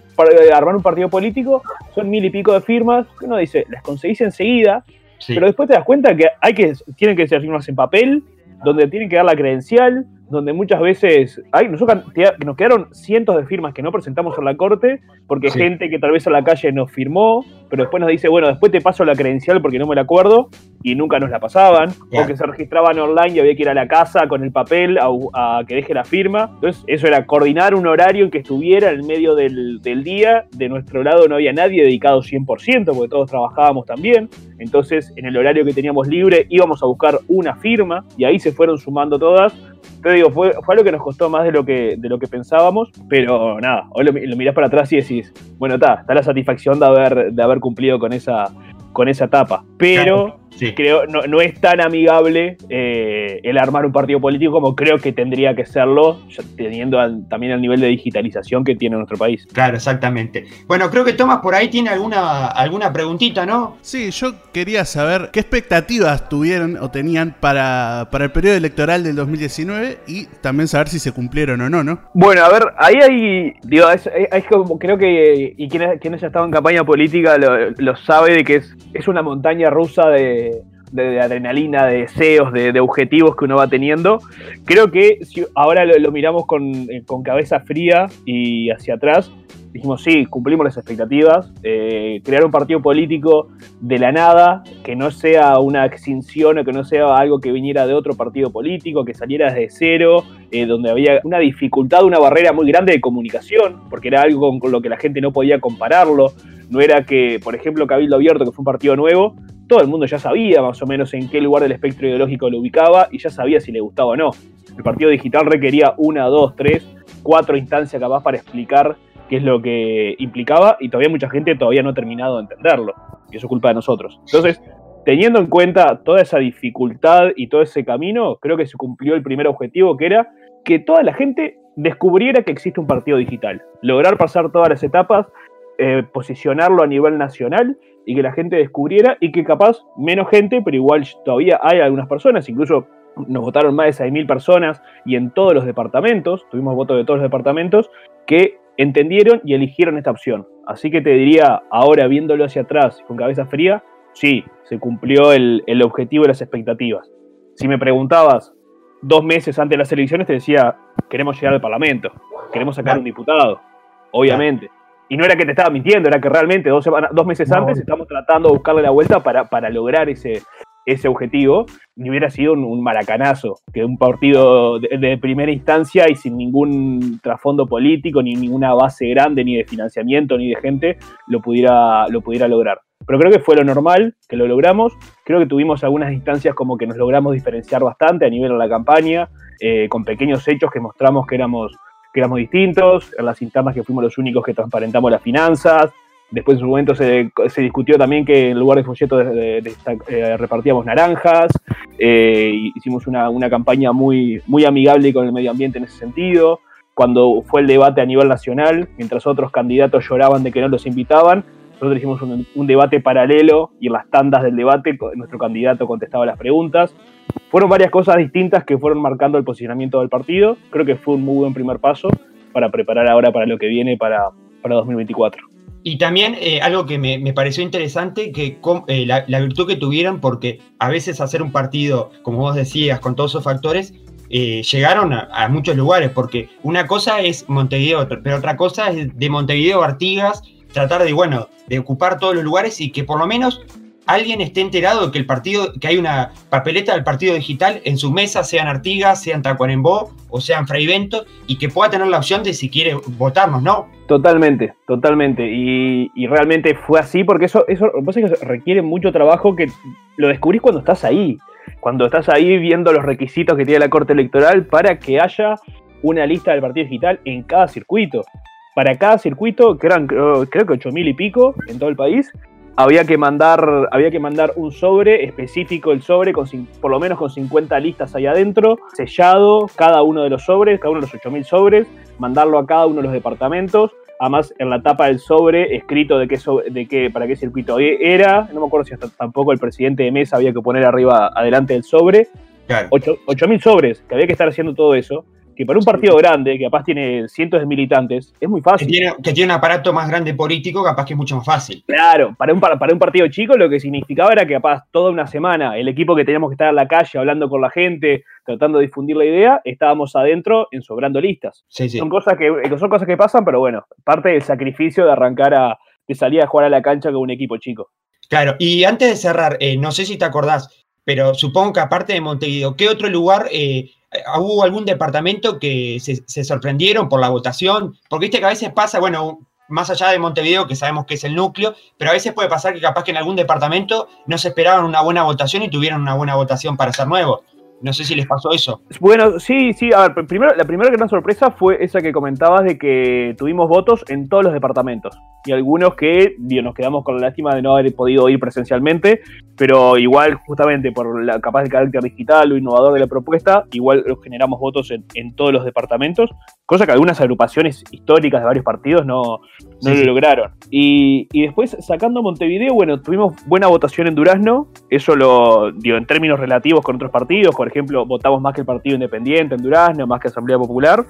armar un partido político, son mil y pico de firmas, que uno dice, las conseguís enseguida, pero después te das cuenta que hay que tienen que firmas en papel, donde tienen que dar la credencial, donde muchas veces hay, nosotros nos quedaron cientos de firmas que no presentamos en la corte, porque gente que tal vez en la calle nos firmó, pero después nos dice, bueno, después te paso la credencial porque no me la acuerdo, y nunca nos la pasaban, o que se registraban online y había que ir a la casa con el papel a, que deje la firma. Entonces, eso era coordinar un horario en que estuviera en medio del, del día. De nuestro lado no había nadie dedicado 100%, porque todos trabajábamos también. Entonces, en el horario que teníamos libre, íbamos a buscar una firma, y ahí se fueron sumando todas te digo, fue, fue algo que nos costó más de lo que, de lo que pensábamos, pero nada, hoy lo, lo mirás para atrás y decís, bueno, está, está la satisfacción de haber, de haber cumplido con esa, con esa etapa. Pero creo no, no, es tan amigable eh, el armar un partido político como creo que tendría que serlo, teniendo también el nivel de digitalización que tiene nuestro país. Claro, exactamente. Bueno, creo que Tomás por ahí tiene alguna, alguna preguntita, ¿no? Sí, yo quería saber qué expectativas tuvieron o tenían para, para el periodo electoral del 2019 y también saber si se cumplieron o no, ¿no? Bueno, a ver, ahí hay, digo, es, como, creo que, y quienes, quienes ya estaban en campaña política lo, lo sabe de que es es una montaña rusa de, adrenalina, de deseos, de, objetivos que uno va teniendo. Creo que si ahora lo, miramos eh, con, cabeza fría y hacia atrás, dijimos, sí, cumplimos las expectativas, eh, crear un partido político de la nada, que no sea una extinción o que no sea algo que viniera de otro partido político, que saliera desde cero, eh, donde había una dificultad, una barrera muy grande de comunicación, porque era algo con lo que la gente no podía compararlo. No era que, por ejemplo, Cabildo Abierto, que fue un partido nuevo, todo el mundo ya sabía más o menos en qué lugar del espectro ideológico lo ubicaba y ya sabía si le gustaba o no. El partido digital requería una, dos, tres, cuatro instancias capaz para explicar qué es lo que implicaba y todavía mucha gente todavía no ha terminado de entenderlo. Y eso es culpa de nosotros. Entonces, teniendo en cuenta toda esa dificultad y todo ese camino, creo que se cumplió el primer objetivo, que era que toda la gente descubriera que existe un partido digital. Lograr pasar todas las etapas eh, posicionarlo a nivel nacional y que la gente descubriera y que capaz menos gente, pero igual todavía hay algunas personas, incluso nos votaron más de 6.000 personas y en todos los departamentos, tuvimos votos de todos los departamentos, que entendieron y eligieron esta opción. Así que te diría, ahora viéndolo hacia atrás con cabeza fría, sí, se cumplió el, objetivo y las expectativas. Si me preguntabas dos meses antes de las elecciones, te decía, queremos llegar al Parlamento, queremos sacar un diputado, obviamente Y no era que te estaba mintiendo, era que realmente dos, dos meses antes estamos tratando de buscarle la vuelta para, para lograr ese, ese objetivo, ni hubiera sido un, maracanazo, que un partido de, primera instancia y sin ningún trasfondo político, ni ninguna base grande, ni de financiamiento, ni de gente, lo pudiera, lo pudiera lograr. Pero creo que fue lo normal, que lo logramos. Creo que tuvimos algunas instancias como que nos logramos diferenciar bastante a nivel de la campaña, eh, con pequeños hechos que mostramos que éramos, que éramos distintos, en las internas que fuimos los únicos que transparentamos las finanzas, Después en su momento se, discutió también que en lugar de folletos eh, repartíamos naranjas. Eh, hicimos una, campaña muy, muy amigable con el medio ambiente en ese sentido. Cuando fue el debate a nivel nacional, mientras otros candidatos lloraban de que no los invitaban, nosotros hicimos un, debate paralelo y en las tandas del debate nuestro candidato contestaba las preguntas. Fueron varias cosas distintas que fueron marcando el posicionamiento del partido. Creo que fue un muy buen primer paso para preparar ahora para lo que viene para, para 2024. Y también eh, algo que me, pareció interesante, que eh, la, virtud que tuvieron, porque a veces hacer un partido, como vos decías, con todos esos factores, eh, llegaron a, muchos lugares, porque una cosa es Montevideo, pero otra cosa es de Montevideo a Artigas, tratar de, bueno, de ocupar todos los lugares y que por lo menos alguien esté enterado de que el partido, que hay una papeleta del partido digital en su mesa, sean Artigas, sean Tacuarembó o sean Fraivento, y que pueda tener la opción de si quiere votarnos, ¿no? Totalmente, totalmente. Y, realmente fue así, porque eso, eso requiere mucho trabajo que lo descubrís cuando estás ahí. Cuando estás ahí viendo los requisitos que tiene la Corte Electoral para que haya una lista del partido digital en cada circuito. Para cada circuito, que eran creo, creo que 8.000 y pico en todo el país, había que mandar, había que mandar un sobre específico, el sobre, con, por lo menos con 50 listas ahí adentro, sellado, cada uno de los sobres, cada uno de los 8.000 sobres, mandarlo a cada uno de los departamentos. Además, en la tapa del sobre, escrito de qué, de qué, para qué circuito era. No me acuerdo si hasta tampoco el presidente de mesa había que poner arriba, adelante del sobre. Claro. 8.000 sobres, que había que estar haciendo todo eso que para un partido grande, que capaz tiene cientos de militantes, es muy fácil. Que tiene, un aparato más grande político, capaz que es mucho más fácil. Claro, para un, para un partido chico lo que significaba era que capaz toda una semana el equipo que teníamos que estar en la calle hablando con la gente, tratando de difundir la idea, estábamos adentro en sobrando listas. Son, cosas que, son cosas que pasan, pero bueno, parte del sacrificio de arrancar a, de salir a jugar a la cancha con un equipo chico. Claro, y antes de cerrar, eh, no sé si te acordás, pero supongo que aparte de Montevideo, ¿qué otro lugar eh, eh, ¿Hubo algún departamento que se, sorprendieron por la votación? Porque viste que a veces pasa, bueno, más allá de Montevideo, que sabemos que es el núcleo, pero a veces puede pasar que capaz que en algún departamento no se esperaban una buena votación y tuvieron una buena votación para ser nuevos. No sé si les pasó eso. Bueno, sí, sí. A ver, primero, la primera gran sorpresa fue esa que comentabas de que tuvimos votos en todos los departamentos. Y algunos que nos quedamos con la lástima de no haber podido ir presencialmente, pero igual, justamente por la capaz de carácter digital o innovador de la propuesta, igual generamos votos en, todos los departamentos, cosa que algunas agrupaciones históricas de varios partidos no, no lo lograron. Y, y, después, sacando Montevideo, bueno, tuvimos buena votación en Durazno, eso lo digo en términos relativos con otros partidos, por ejemplo, votamos más que el Partido Independiente en Durazno, más que Asamblea Popular.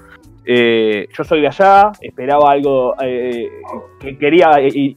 Eh, yo soy de allá, esperaba algo eh, que quería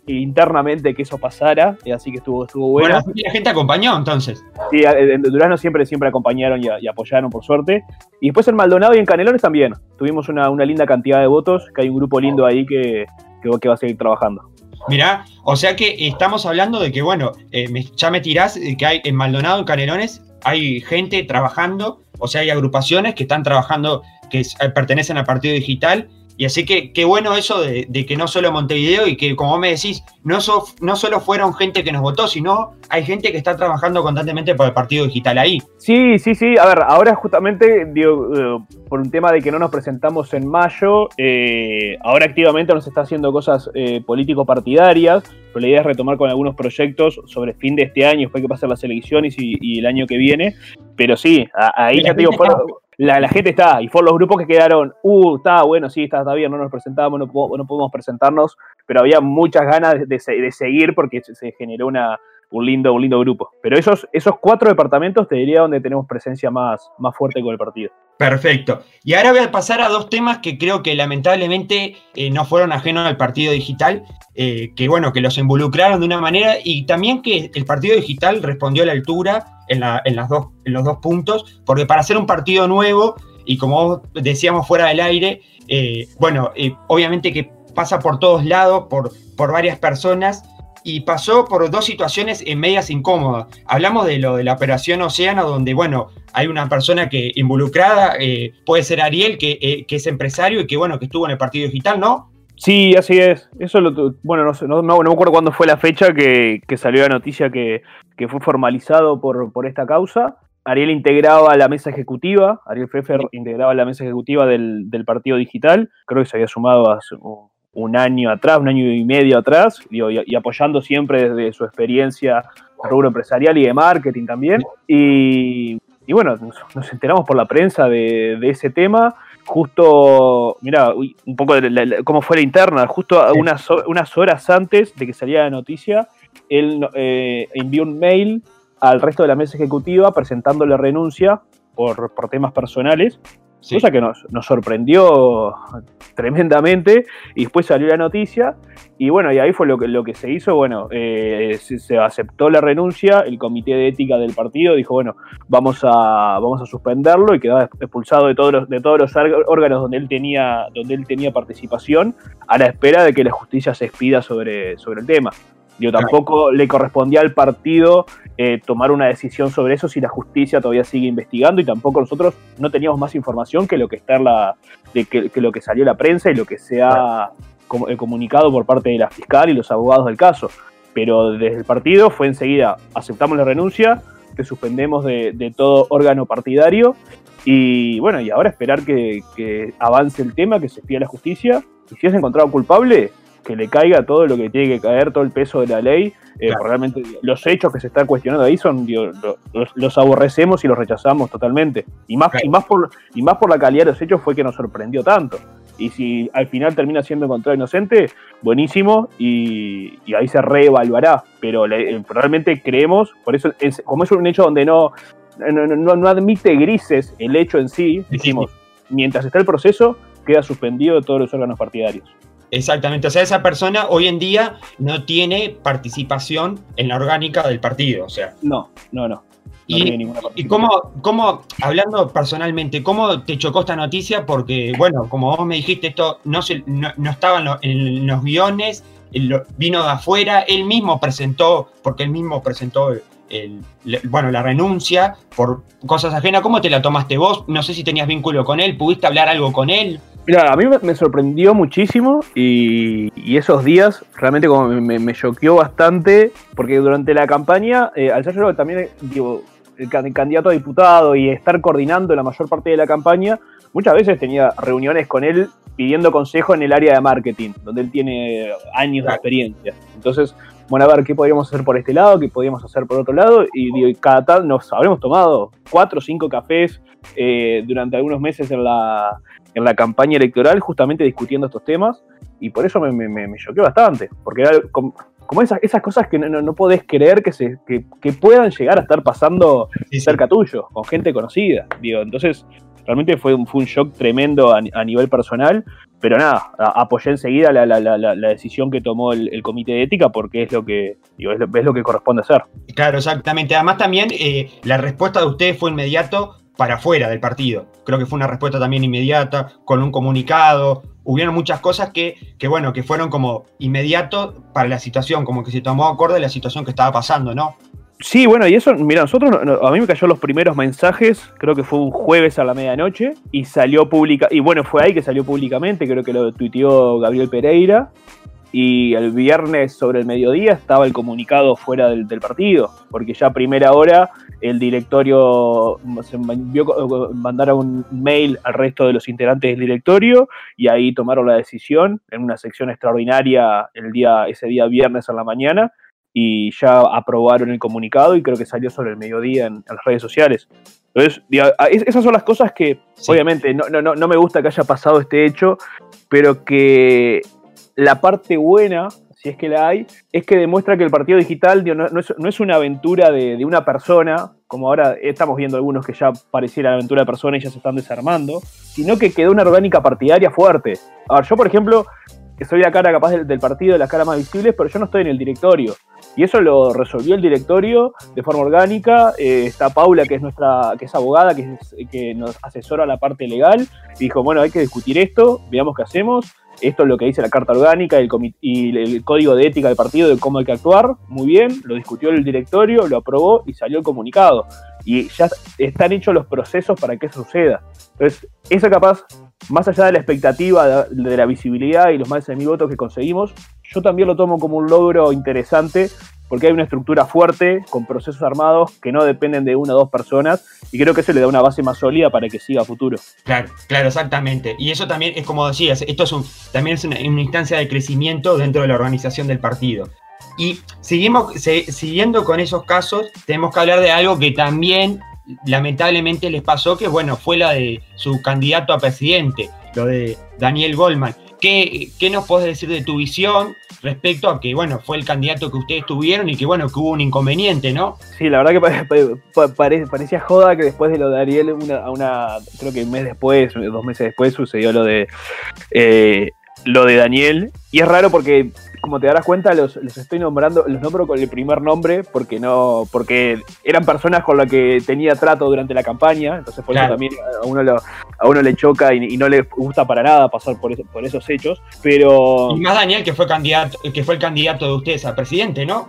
internamente que eso pasara, así que estuvo, estuvo bueno. Bueno, la gente acompañó entonces. Sí, en Durazno siempre, siempre acompañaron y, apoyaron, por suerte. Y después en Maldonado y en Canelones también. Tuvimos una, linda cantidad de votos, que hay un grupo lindo ahí que, que, va a seguir trabajando. Mirá, o sea que estamos hablando de que, bueno, eh, ya me tirás que hay en Maldonado, en Canelones, hay gente trabajando, o sea, hay agrupaciones que están trabajando, que eh, pertenecen al partido digital. Y así que qué bueno eso de, que no solo Montevideo y que, como me decís, no, no solo fueron gente que nos votó, sino hay gente que está trabajando constantemente por el partido digital ahí. Sí, sí, sí. A ver, ahora justamente, digo, eh, por un tema de que no nos presentamos en mayo, eh, ahora activamente nos está haciendo cosas político-partidarias pero la idea es retomar con algunos proyectos sobre fin de este año, después que pasen las elecciones y, el año que viene. Pero sí, ahí ya te digo, la, gente está, y fueron los grupos que quedaron, uh, está bueno, sí, está, está bien, no nos presentamos, no, no podemos presentarnos, pero había muchas ganas de, de seguir porque se generó una, un lindo, un lindo grupo. Pero esos, esos cuatro departamentos te diría donde tenemos presencia más, más fuerte con el partido. Perfecto. Y ahora voy a pasar a dos temas que creo que lamentablemente eh, no fueron ajenos al partido digital, eh, que bueno, que los involucraron de una manera y también que el partido digital respondió a la altura en, las dos, en los dos puntos, porque para ser un partido nuevo, y como decíamos fuera del aire, eh, bueno, obviamente que pasa por todos lados, por, por varias personas, y pasó por dos situaciones en medias incómodas. Hablamos de lo de la operación Océano, donde, bueno, hay una persona que involucrada, eh, puede ser Ariel, que, eh, que, es empresario y que, bueno, que estuvo en el partido digital, ¿no? Sí, así es. Eso lo, bueno, no, no, no, me acuerdo cuándo fue la fecha que, que salió la noticia que, que, fue formalizado por, por esta causa. Ariel integraba la mesa ejecutiva, Ariel Pfeffer integraba la mesa ejecutiva del, del partido digital, creo que se había sumado hace un año atrás, un año y medio atrás, digo, y, y, apoyando siempre desde su experiencia rubro empresarial y de marketing también. Y, y bueno, nos, nos, enteramos por la prensa de, de ese tema. Justo, mira, un poco de la, la, cómo fue la interna, justo sí. unas, unas horas antes de que saliera la noticia, él eh, envió un mail al resto de la mesa ejecutiva presentándole renuncia por, por temas personales Cosa que nos, nos, sorprendió tremendamente. Y después salió la noticia. Y bueno, y ahí fue lo que, lo que se hizo, bueno, eh, se, aceptó la renuncia, el comité de ética del partido dijo, bueno, vamos a, vamos a suspenderlo y quedó expulsado de todos, los, de todos los órganos donde él, tenía, donde él tenía participación a la espera de que la justicia se expida sobre, sobre el tema. Digo, tampoco le correspondía al partido eh, tomar una decisión sobre eso si la justicia todavía sigue investigando y tampoco nosotros no teníamos más información que lo que está la, de que, lo que salió la prensa y lo que se ha claro. comunicado por parte de la fiscal y los abogados del caso. Pero desde el partido fue enseguida, aceptamos la renuncia, te suspendemos de, todo órgano partidario y bueno, y ahora esperar que, que avance el tema, que se pida la justicia y si es encontrado culpable, que le caiga todo lo que tiene que caer, todo el peso de la ley. Eh, claro. Realmente los hechos que se están cuestionando ahí son, digo, los, los, aborrecemos y los rechazamos totalmente. Y más, claro. y, más por, y más por la calidad de los hechos fue que nos sorprendió tanto. Y si al final termina siendo encontrado inocente, buenísimo, y, y ahí se reevaluará. Pero le, eh, realmente creemos, por eso, es, como es un hecho donde no, no, no, no admite grises el hecho en sí, decimos, mientras está el proceso, queda suspendido de todos los órganos partidarios. Exactamente, o sea, esa persona hoy en día no tiene participación en la orgánica del partido, o sea. No, no, no. no y, y cómo, cómo, hablando personalmente, ¿cómo te chocó esta noticia? Porque, bueno, como vos me dijiste, esto no, se, no, no estaba en, lo, en, los guiones, vino de afuera, él mismo presentó, porque él mismo presentó el, bueno, la renuncia por cosas ajenas. ¿Cómo te la tomaste vos? No sé si tenías vínculo con él, ¿pudiste hablar algo con él? Mira, a mí me sorprendió muchísimo y, y esos días realmente como me, choqueó bastante porque durante la campaña, eh, al ser yo también, digo, el candidato a diputado y estar coordinando la mayor parte de la campaña, muchas veces tenía reuniones con él pidiendo consejo en el área de marketing, donde él tiene años de experiencia. Entonces, bueno, a ver, ¿qué podríamos hacer por este lado? ¿Qué podríamos hacer por otro lado? Y, digo, cada tal nos habremos tomado cuatro o cinco cafés eh, durante algunos meses en la, en la campaña electoral justamente discutiendo estos temas y por eso me, me, me choqueó bastante, porque era como, como esas, esas, cosas que no, no, podés creer que, se, que, que, puedan llegar a estar pasando sí, cerca sí. tuyo, con gente conocida. Digo, entonces realmente fue un, fue un shock tremendo a, a nivel personal, pero nada, a, apoyé enseguida la, la, la, la, decisión que tomó el, el, comité de ética porque es lo que digo, es, lo, es lo que corresponde hacer. Claro, exactamente. Además también eh, la respuesta de ustedes fue inmediato para afuera del partido. Creo que fue una respuesta también inmediata, con un comunicado. Hubieron muchas cosas que, que, bueno, que fueron como inmediato para la situación, como que se tomó acorde de la situación que estaba pasando, ¿no? Sí, bueno, y eso, mira, nosotros, a mí me cayó los primeros mensajes, creo que fue un jueves a la medianoche, y salió pública, y bueno, fue ahí que salió públicamente, creo que lo tuiteó Gabriel Pereira, y el viernes sobre el mediodía estaba el comunicado fuera del, del, partido, porque ya a primera hora el directorio se envió, mandaron un mail al resto de los integrantes del directorio y ahí tomaron la decisión en una sección extraordinaria el día, ese día viernes a la mañana y ya aprobaron el comunicado y creo que salió sobre el mediodía en, en las redes sociales. Entonces, esas son las cosas que sí. obviamente no, no, no me gusta que haya pasado este hecho, pero que la parte buena, si es que la hay, es que demuestra que el partido digital no, es, una aventura de, una persona, como ahora estamos viendo algunos que ya pareciera aventura de persona y ya se están desarmando, sino que quedó una orgánica partidaria fuerte. A ver, yo por ejemplo, que soy la cara capaz del, del partido, de las más visibles, pero yo no estoy en el directorio. Y eso lo resolvió el directorio de forma orgánica. Eh, está Paula, que es nuestra, que es abogada, que, es, que nos asesora la parte legal. Y dijo, bueno, hay que discutir esto, veamos qué hacemos. Esto es lo que dice la Carta Orgánica y el, Código de Ética del partido de cómo hay que actuar, muy bien, lo discutió el directorio, lo aprobó y salió el comunicado. Y ya están hechos los procesos para que eso suceda. Entonces, eso capaz, más allá de la expectativa de, la visibilidad y los más de mil votos que conseguimos, yo también lo tomo como un logro interesante porque hay una estructura fuerte con procesos armados que no dependen de una o dos personas y creo que eso le da una base más sólida para que siga a futuro. Claro, claro, exactamente. Y eso también es como decías, esto es un, también es una, instancia de crecimiento dentro de la organización del partido. Y seguimos, siguiendo con esos casos, tenemos que hablar de algo que también lamentablemente les pasó, que bueno, fue la de su candidato a presidente, lo de Daniel Goldman. ¿Qué, ¿Qué, nos puedes decir de tu visión respecto a que, bueno, fue el candidato que ustedes tuvieron y que, bueno, que hubo un inconveniente, ¿no? Sí, la verdad que parecía joda que después de lo de Ariel, una, una, creo que un mes después, dos meses después, sucedió lo de, eh, lo de Daniel. Y es raro porque como te darás cuenta, los, estoy nombrando, los nombro con el primer nombre porque no, porque eran personas con las que tenía trato durante la campaña, entonces por eso también a uno, a uno le choca y, no le gusta para nada pasar por, por esos hechos. Pero. Y más Daniel, que fue candidato, que fue el candidato de ustedes a presidente, ¿no?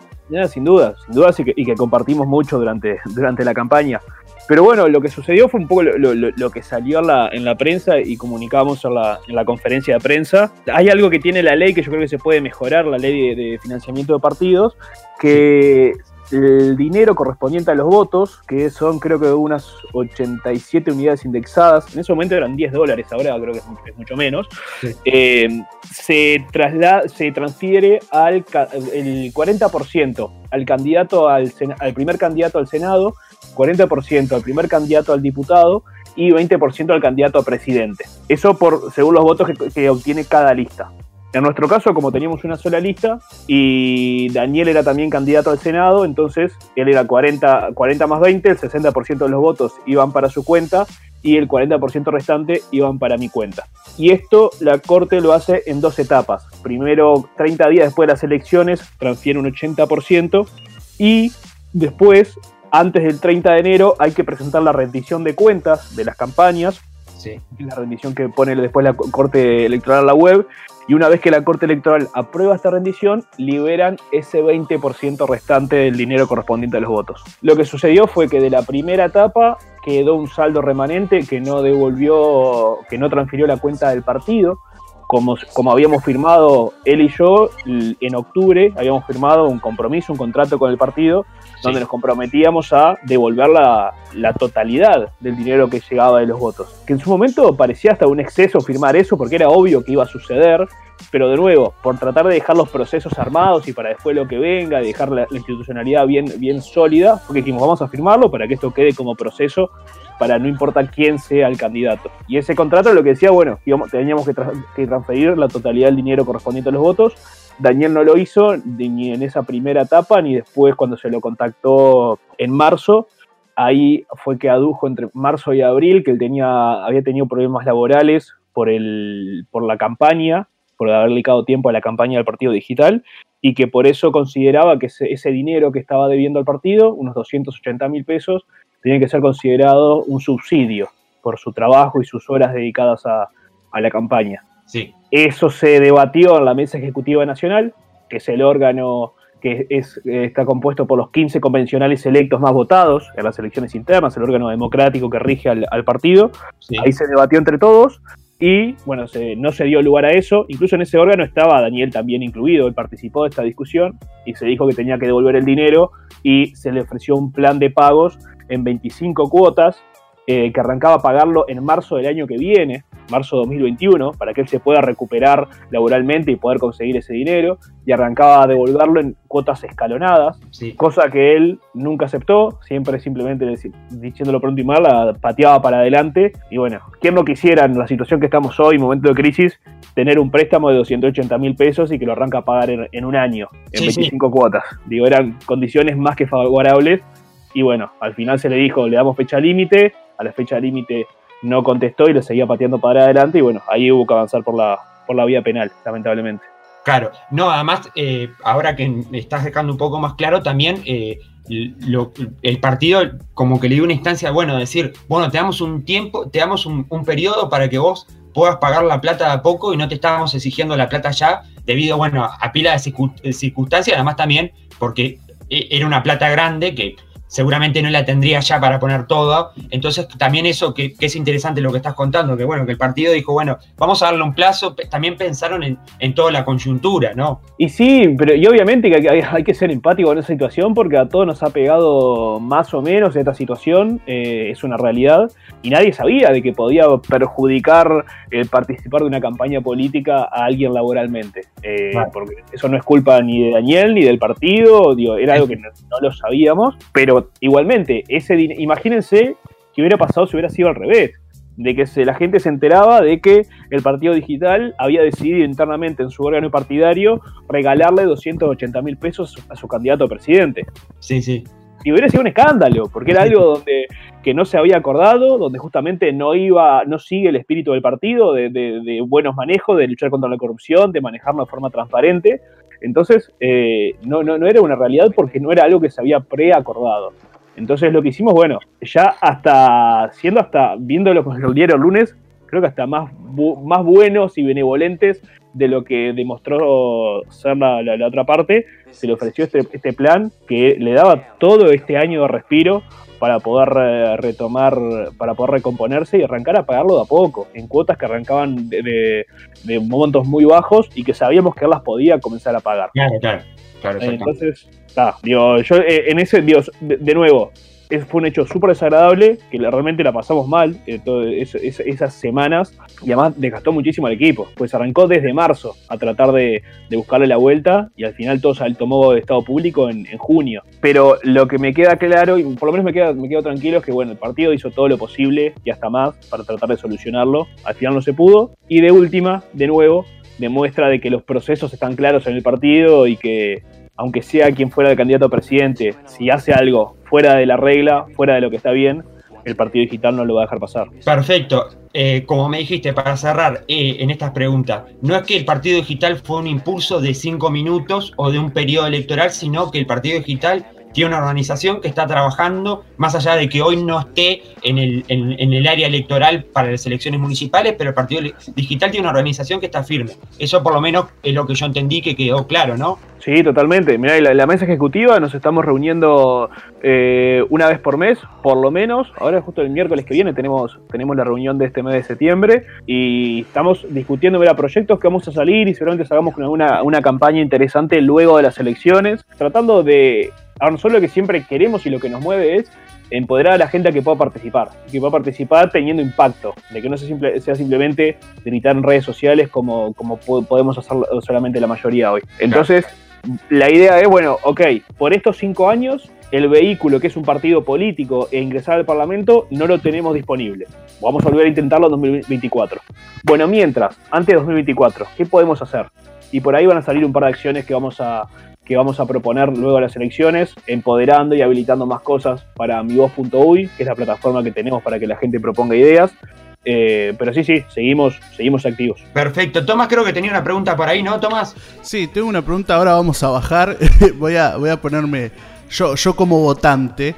sin duda, sin duda, y que, y que compartimos mucho durante, durante la campaña. Pero bueno, lo que sucedió fue un poco lo, que salió en la, en la, prensa y comunicamos en la, en la, conferencia de prensa. Hay algo que tiene la ley que yo creo que se puede mejorar, la ley de, financiamiento de partidos, que el dinero correspondiente a los votos, que son creo que unas 87 unidades indexadas, en ese momento eran 10 dólares, ahora creo que es mucho, menos, eh, se, traslada, se transfiere al el 40% al candidato al, al primer candidato al Senado 40% al primer candidato al diputado y 20% al candidato a presidente. Eso por según los votos que, obtiene cada lista. En nuestro caso, como teníamos una sola lista y Daniel era también candidato al Senado, entonces él era 40, 40 más 20, el 60% de los votos iban para su cuenta y el 40% restante iban para mi cuenta. Y esto la Corte lo hace en dos etapas. Primero, 30 días después de las elecciones, transfiere un 80% y después antes del 30 de enero hay que presentar la rendición de cuentas de las campañas, sí. la rendición que pone después la Corte Electoral a la web, y una vez que la Corte Electoral aprueba esta rendición, liberan ese 20% restante del dinero correspondiente a los votos. Lo que sucedió fue que de la primera etapa quedó un saldo remanente que no devolvió, que no transfirió la cuenta del partido, como, como, habíamos firmado él y yo en octubre, habíamos firmado un compromiso, un contrato con el partido, donde nos comprometíamos a devolver la, la, totalidad del dinero que llegaba de los votos. Que en su momento parecía hasta un exceso firmar eso, porque era obvio que iba a suceder, pero de nuevo, por tratar de dejar los procesos armados y para después lo que venga, dejar la, institucionalidad bien, bien sólida, porque dijimos, vamos a firmarlo para que esto quede como proceso para no importar quién sea el candidato. Y ese contrato lo que decía, bueno, teníamos que, transferir la totalidad del dinero correspondiente a los votos. Daniel no lo hizo ni en esa primera etapa ni después cuando se lo contactó en marzo. Ahí fue que adujo entre marzo y abril que él tenía, había tenido problemas laborales por, el, por la campaña, por haber dedicado tiempo a la campaña del partido digital y que por eso consideraba que ese, ese dinero que estaba debiendo al partido, unos 280 mil pesos, tiene que ser considerado un subsidio por su trabajo y sus horas dedicadas a, la campaña. Sí. Eso se debatió en la Mesa Ejecutiva Nacional, que es el órgano que es, está compuesto por los 15 convencionales electos más votados en las elecciones internas, el órgano democrático que rige al, partido. Ahí se debatió entre todos y, bueno, no se dio lugar a eso. Incluso en ese órgano estaba Daniel también incluido, él participó de esta discusión y se dijo que tenía que devolver el dinero y se le ofreció un plan de pagos en 25 cuotas, eh, que arrancaba a pagarlo en marzo del año que viene, marzo 2021, para que él se pueda recuperar laboralmente y poder conseguir ese dinero, y arrancaba a devolverlo en cuotas escalonadas, cosa que él nunca aceptó, siempre simplemente diciéndolo pronto y mal, la pateaba para adelante, y bueno, ¿quién no quisiera en la situación que estamos hoy, momento de crisis, tener un préstamo de 280 mil pesos y que lo arranca a pagar en, un año, en 25 cuotas? Digo, eran condiciones más que favorables y bueno, al final se le dijo, le damos fecha límite, a la fecha límite no contestó y lo seguía pateando para adelante y bueno, ahí hubo que avanzar por la, por la vía penal, lamentablemente. Claro, no, además, eh, ahora que estás dejando un poco más claro, también eh, el partido como que le dio una instancia, bueno, decir, bueno, te damos un tiempo, te damos un, periodo para que vos puedas pagar la plata de a poco y no te estábamos exigiendo la plata ya debido, bueno, a pila de circunstancias, además también porque e, era una plata grande que seguramente no la tendría ya para poner todo. Entonces, también eso que, es interesante lo que estás contando, que bueno, que el partido dijo, bueno, vamos a darle un plazo, también pensaron en, toda la coyuntura, ¿no? Y sí, pero y obviamente que hay, que ser empático en esa situación porque a todos nos ha pegado más o menos esta situación, eh, es una realidad, y nadie sabía de que podía perjudicar el participar de una campaña política a alguien laboralmente. Eh, porque eso no es culpa ni de Daniel ni del partido, digo, era algo que no lo sabíamos, pero igualmente, ese imagínense que hubiera pasado si hubiera sido al revés, de que la gente se enteraba de que el partido digital había decidido internamente en su órgano partidario regalarle 280 mil pesos a su candidato a presidente. Sí, sí. Y hubiera sido un escándalo, porque era algo donde que no se había acordado, donde justamente no iba, no sigue el espíritu del partido de, buenos manejos, de luchar contra la corrupción, de manejarlo de forma transparente, entonces, eh, no, no, no era una realidad porque no era algo que se había preacordado. Entonces, lo que hicimos, bueno, ya hasta, siendo hasta, viéndolo con el diario el lunes, creo que hasta más, más buenos y benevolentes de lo que demostró ser la, la, otra parte, se le ofreció este, este plan que le daba todo este año de respiro para poder eh, retomar, para poder recomponerse y arrancar a pagarlo de a poco, en cuotas que arrancaban de, de, montos muy bajos y que sabíamos que él las podía comenzar a pagar. Claro, claro. claro Entonces, está, digo, yo eh, en ese, Dios, de nuevo, fue un hecho súper desagradable, que realmente la pasamos mal eh, esas semanas, y además desgastó muchísimo al equipo, pues arrancó desde marzo a tratar de, buscarle la vuelta, y al final todo se tomó de estado público en, junio. Pero lo que me queda claro, y por lo menos me, queda, me quedo tranquilo, es que bueno, el partido hizo todo lo posible, y hasta más, para tratar de solucionarlo. Al final no se pudo, y de última, de nuevo, demuestra de que los procesos están claros en el partido y que aunque sea quien fuera el candidato a presidente, si hace algo fuera de la regla, fuera de lo que está bien, el partido digital no lo va a dejar pasar. Perfecto. Eh, como me dijiste, para cerrar eh, en estas preguntas, no es que el partido digital fue un impulso de cinco minutos o de un periodo electoral, sino que el partido digital tiene una organización que está trabajando, más allá de que hoy no esté en el, en, el área electoral para las elecciones municipales, pero el Partido Digital tiene una organización que está firme. Eso por lo menos es lo que yo entendí que quedó claro, ¿no? Sí, totalmente. Mirá, la, la mesa ejecutiva nos estamos reuniendo eh, una vez por mes, por lo menos. Ahora justo el miércoles que viene tenemos, tenemos la reunión de este mes de septiembre y estamos discutiendo ver proyectos que vamos a salir y seguramente salgamos con una, una campaña interesante luego de las elecciones, tratando de Ahora, nosotros lo que siempre queremos y lo que nos mueve es empoderar a la gente a que pueda participar, que pueda participar teniendo impacto, de que no sea, simplemente gritar en redes sociales como, como podemos hacer solamente la mayoría hoy. Entonces, la idea es, bueno, ok, por estos cinco años, el vehículo que es un partido político e ingresar al Parlamento no lo tenemos disponible. Vamos a volver a intentarlo en 2024. Bueno, mientras, antes de 2024, ¿qué podemos hacer? Y por ahí van a salir un par de acciones que vamos a, que vamos a proponer luego de las elecciones, empoderando y habilitando más cosas para mivoz.uy, que es la plataforma que tenemos para que la gente proponga ideas. Eh, pero sí, sí, seguimos, seguimos activos. Perfecto. Tomás, creo que tenía una pregunta por ahí, ¿no, Tomás? Sí, tengo una pregunta. Ahora vamos a bajar. voy, a, voy a ponerme yo, yo como votante.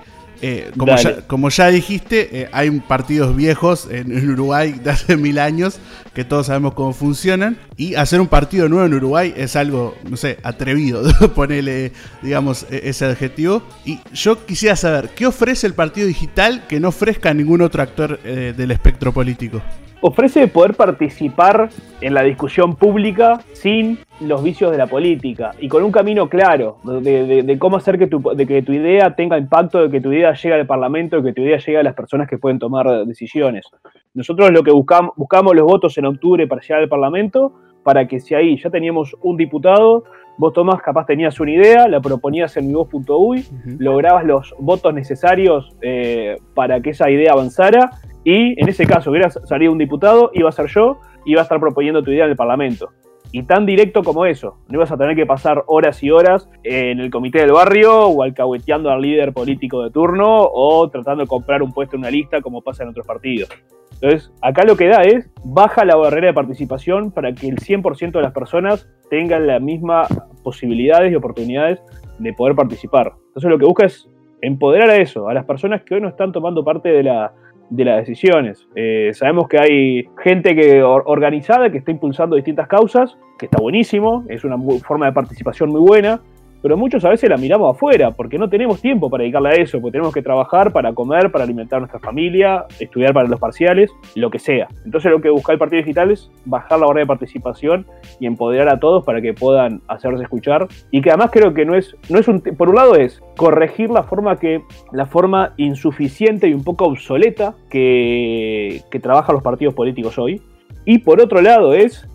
Eh, como, ya, como, ya, dijiste, eh, hay partidos viejos en, Uruguay de hace mil años que todos sabemos cómo funcionan. Y hacer un partido nuevo en Uruguay es algo, no sé, atrevido, ponerle, digamos, e, ese adjetivo. Y yo quisiera saber, ¿qué ofrece el partido digital que no ofrezca ningún otro actor eh, del espectro político? Ofrece poder participar en la discusión pública sin los vicios de la política y con un camino claro de, cómo hacer que tu, de que tu idea tenga impacto, de que tu idea llegue al Parlamento, de que tu idea llegue a las personas que pueden tomar decisiones. Nosotros lo que buscamos, buscamos los votos en octubre para llegar al Parlamento, para que si ahí ya teníamos un diputado, vos Tomás capaz tenías una idea, la proponías en mivoz.uy, lograbas los votos necesarios eh, para que esa idea avanzara y en ese caso hubiera salido un diputado, iba a ser yo, iba a estar proponiendo tu idea en el Parlamento. Y tan directo como eso. No ibas a tener que pasar horas y horas en el comité del barrio o alcahueteando al líder político de turno o tratando de comprar un puesto en una lista como pasa en otros partidos. Entonces, acá lo que da es baja la barrera de participación para que el 100% de las personas tengan las mismas posibilidades y oportunidades de poder participar. Entonces, lo que busca es empoderar a eso, a las personas que hoy no están tomando parte de la, de las decisiones. Eh, sabemos que hay gente que organizada que está impulsando distintas causas, que está buenísimo, es una forma de participación muy buena, pero muchos a veces la miramos afuera, porque no tenemos tiempo para dedicarle a eso, porque tenemos que trabajar para comer, para alimentar a nuestra familia, estudiar para los parciales, lo que sea. Entonces lo que busca el Partido Digital es bajar la hora de participación y empoderar a todos para que puedan hacerse escuchar. Y que además creo que no es, no es un, por un lado es corregir la forma que, la forma insuficiente y un poco obsoleta que, que trabajan los partidos políticos hoy. Y por otro lado es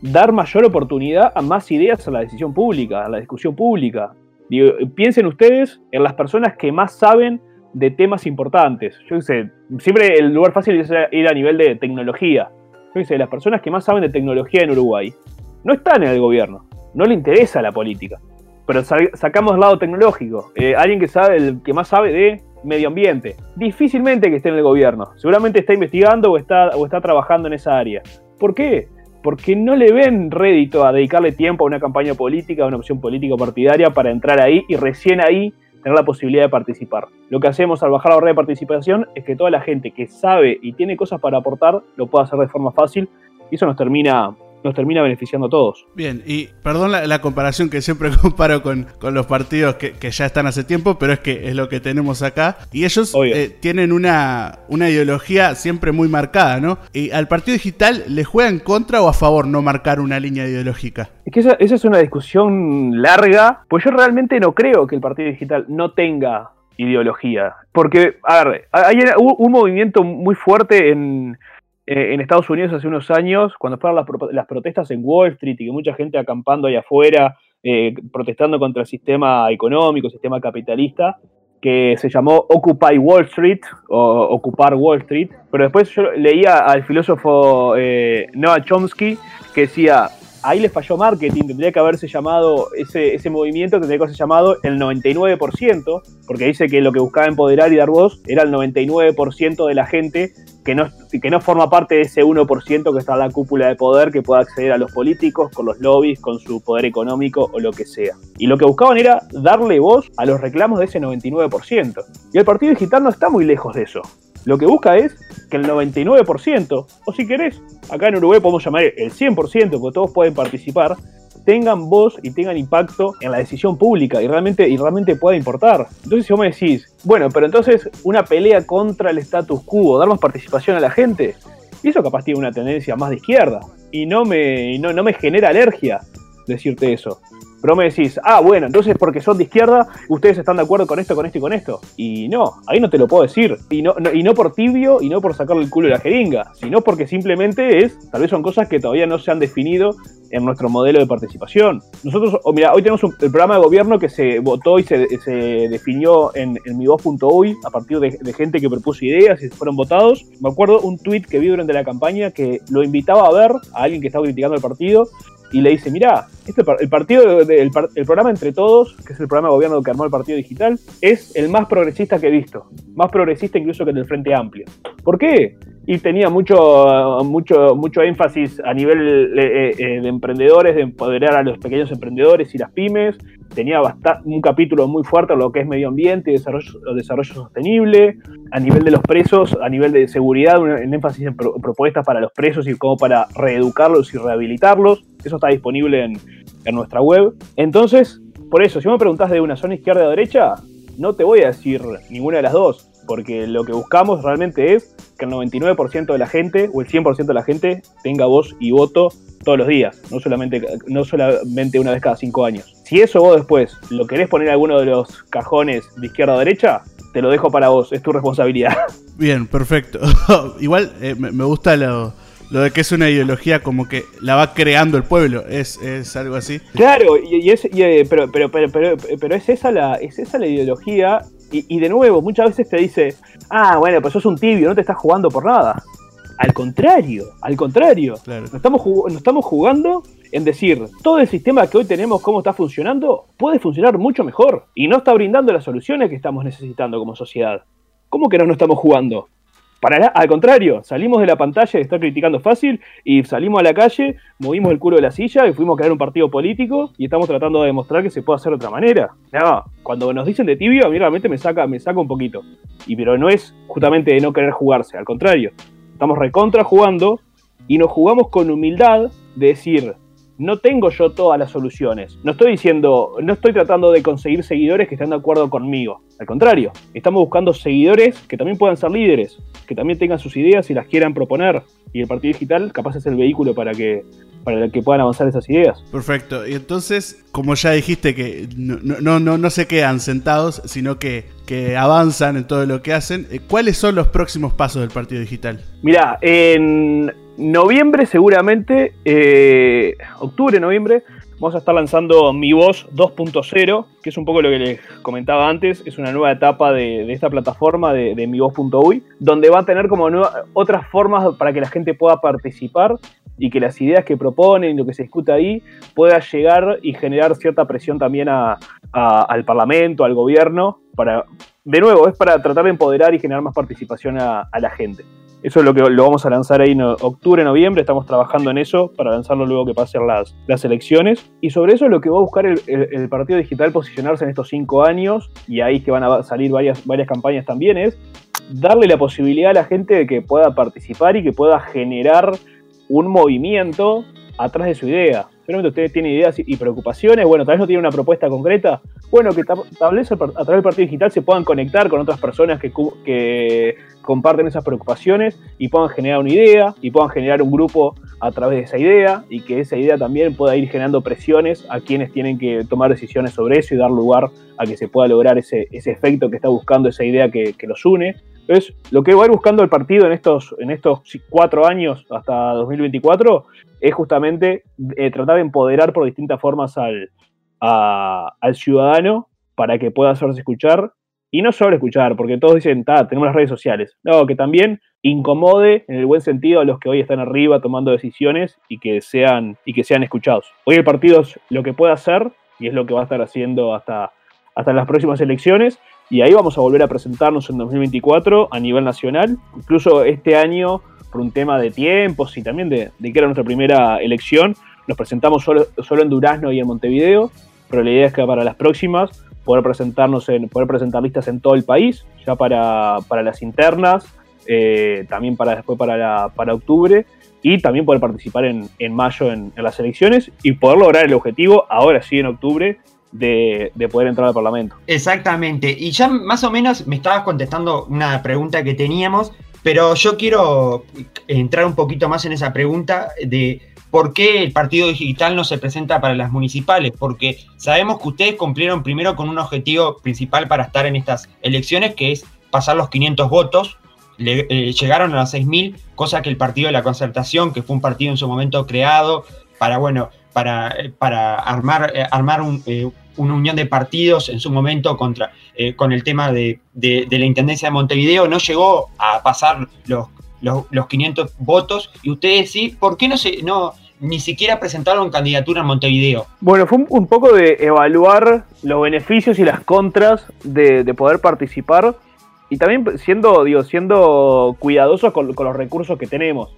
dar mayor oportunidad a más ideas a la decisión pública, a la discusión pública. piensen ustedes en las personas que más saben de temas importantes. Yo sé, siempre el lugar fácil es ir a nivel de tecnología. Yo sé, las personas que más saben de tecnología en Uruguay no están en el gobierno, no le interesa la política. Pero sacamos el lado tecnológico. Eh, alguien que sabe, el que más sabe de medio ambiente. Difícilmente que esté en el gobierno. Seguramente está investigando o está, o está trabajando en esa área. ¿Por qué? Porque no le ven rédito a dedicarle tiempo a una campaña política, a una opción política partidaria para entrar ahí y recién ahí tener la posibilidad de participar. Lo que hacemos al bajar la red de participación es que toda la gente que sabe y tiene cosas para aportar lo pueda hacer de forma fácil y eso nos termina nos termina beneficiando a todos. Bien, y perdón la, comparación que siempre comparo con, los partidos que, ya están hace tiempo, pero es que es lo que tenemos acá. Y ellos eh, tienen una, una ideología siempre muy marcada, ¿no? Y al partido digital le juega en contra o a favor no marcar una línea ideológica. Es que esa, es una discusión larga, pues yo realmente no creo que el partido digital no tenga ideología. Porque, a ver, hay un movimiento muy fuerte en, eh, en Estados Unidos hace unos años, cuando fueron las, protestas en Wall Street y que mucha gente acampando ahí afuera, eh, protestando contra el sistema económico, sistema capitalista, que se llamó Occupy Wall Street o Ocupar Wall Street. Pero después yo leía al filósofo eh, Noah Chomsky que decía, ahí les falló marketing, tendría que haberse llamado, ese, movimiento tendría que haberse llamado el 99%, porque dice que lo que buscaba empoderar y dar voz era el 99% de la gente que no, que no forma parte de ese 1% que está en la cúpula de poder, que pueda acceder a los políticos, con los lobbies, con su poder económico o lo que sea. Y lo que buscaban era darle voz a los reclamos de ese 99%. Y el Partido Digital no está muy lejos de eso. Lo que busca es que el 99%, o si querés, acá en Uruguay podemos llamar el 100%, porque todos pueden participar, tengan voz y tengan impacto en la decisión pública y realmente, y realmente pueda importar. Entonces, si vos me decís, bueno, pero entonces una pelea contra el status quo, dar más participación a la gente, y eso capaz tiene una tendencia más de izquierda, y no me, no, no me genera alergia decirte eso. Pero me decís, ah, bueno, entonces porque son de izquierda, ustedes están de acuerdo con esto, con esto y con esto. Y no, ahí no te lo puedo decir. Y no, y no por tibio y no por sacarle el culo de la jeringa, sino porque simplemente es, tal vez son cosas que todavía no se han definido en nuestro modelo de participación. Nosotros, oh, mira, hoy tenemos el programa de gobierno que se votó y se, definió en, en mivoz.uy a partir de, gente que propuso ideas y fueron votados. Me acuerdo un tweet que vi durante la campaña que lo invitaba a ver a alguien que estaba criticando el partido y le dice, mira, este, el partido, el, programa Entre Todos, que es el programa de gobierno que armó el Partido Digital, es el más progresista que he visto, más progresista incluso que el del Frente Amplio. ¿Por qué? Y tenía mucho, mucho, mucho énfasis a nivel eh, eh, de emprendedores, de empoderar a los pequeños emprendedores y las pymes. Tenía un capítulo muy fuerte en lo que es medio ambiente y desarrollo, desarrollo sostenible. A nivel de los presos, a nivel de seguridad, un, énfasis en propuestas para los presos y cómo para reeducarlos y rehabilitarlos eso está disponible en, nuestra web. Entonces, por eso, si me preguntas de una zona izquierda o derecha, no te voy a decir ninguna de las dos, porque lo que buscamos realmente es que el 99% de la gente o el 100% de la gente tenga voz y voto todos los días, no solamente, no solamente una vez cada cinco años. Si eso vos después lo querés poner en alguno de los cajones de izquierda o derecha, te lo dejo para vos, es tu responsabilidad. Bien, perfecto. Igual eh, me gusta lo lo de que es una ideología como que la va creando el pueblo, es, algo así. Claro, y, es, eh, pero, pero, pero, pero, es esa la, es esa la ideología, y, de nuevo, muchas veces te dice, ah, bueno, pues sos un tibio, no te estás jugando por nada. Al contrario, al contrario. Nos, estamos nos estamos jugando en decir, todo el sistema que hoy tenemos, cómo está funcionando, puede funcionar mucho mejor y no está brindando las soluciones que estamos necesitando como sociedad. ¿Cómo que no nos estamos jugando? Para al contrario, salimos de la pantalla de estar criticando fácil y salimos a la calle, movimos el culo de la silla y fuimos a crear un partido político y estamos tratando de demostrar que se puede hacer de otra manera. No, cuando nos dicen de tibio, a mí realmente me saca, me saca un poquito. Y pero no es justamente de no querer jugarse, al contrario. Estamos recontra jugando y nos jugamos con humildad de decir, no tengo yo todas las soluciones. No estoy diciendo, no estoy tratando de conseguir seguidores que estén de acuerdo conmigo. Al contrario, estamos buscando seguidores que también puedan ser líderes, que también tengan sus ideas y las quieran proponer. Y el partido digital capaz es el vehículo para que para que puedan avanzar esas ideas. Perfecto. Y entonces, como ya dijiste que no, no, no, no se quedan sentados, sino que, que avanzan en todo lo que hacen, eh, ¿cuáles son los próximos pasos del partido digital? Mirá, en noviembre seguramente, eh, octubre, noviembre, vamos a estar lanzando Mi Voz 2.0, que es un poco lo que les comentaba antes, es una nueva etapa de, esta plataforma de, de mivoz.uy, donde va a tener como otras formas para que la gente pueda participar y que las ideas que proponen, lo que se discute ahí, pueda llegar y generar cierta presión también al Parlamento, al gobierno, para, de nuevo, es para tratar de empoderar y generar más participación a la gente. Eso es lo que lo vamos a lanzar ahí en octubre, noviembre. Estamos trabajando en eso para lanzarlo luego que pasen las, las elecciones. Y sobre eso es lo que va a buscar el, Partido Digital posicionarse en estos cinco años. Y ahí que van a salir varias, varias campañas también. Es darle la posibilidad a la gente de que pueda participar y que pueda generar un movimiento atrás de su idea. Seguramente ustedes tienen ideas y preocupaciones. Bueno, tal vez no tienen una propuesta concreta. Bueno, que tal vez a través del partido digital se puedan conectar con otras personas que, comparten esas preocupaciones y puedan generar una idea y puedan generar un grupo a través de esa idea y que esa idea también pueda ir generando presiones a quienes tienen que tomar decisiones sobre eso y dar lugar a que se pueda lograr ese, efecto que está buscando esa idea que, que los une. Entonces, lo que va a ir buscando el partido en estos, en estos cuatro años hasta 2024 es justamente eh, tratar de empoderar por distintas formas al, al ciudadano para que pueda hacerse escuchar y no solo escuchar, porque todos dicen, tenemos las redes sociales. No, que también incomode en el buen sentido a los que hoy están arriba tomando decisiones y que sean, y que sean escuchados. Hoy el partido es lo que puede hacer y es lo que va a estar haciendo hasta, hasta las próximas elecciones. Y ahí vamos a volver a presentarnos en 2024 a nivel nacional. Incluso este año, por un tema de tiempos y también de, que era nuestra primera elección, nos presentamos solo, solo en Durazno y en Montevideo. Pero la idea es que para las próximas poder presentarnos en, poder presentar listas en todo el país, ya para, las internas, eh, también para después para, para octubre, y también poder participar en, mayo en, las elecciones y poder lograr el objetivo, ahora sí en octubre, de, poder entrar al Parlamento. Exactamente, y ya más o menos me estabas contestando una pregunta que teníamos, pero yo quiero entrar un poquito más en esa pregunta de ¿Por qué el partido digital no se presenta para las municipales? Porque sabemos que ustedes cumplieron primero con un objetivo principal para estar en estas elecciones, que es pasar los 500 votos. Eh, llegaron a los 6.000, cosa que el partido de la concertación, que fue un partido en su momento creado para, bueno, para, eh, para armar, eh, armar una unión de partidos en su momento contra, con el tema de, la Intendencia de Montevideo, no llegó a pasar los los, 500 votos y ustedes sí, ¿por qué no se no ni siquiera presentaron candidatura en Montevideo? Bueno, fue un, poco de evaluar los beneficios y las contras de, poder participar y también siendo, digo, siendo cuidadosos con, los recursos que tenemos.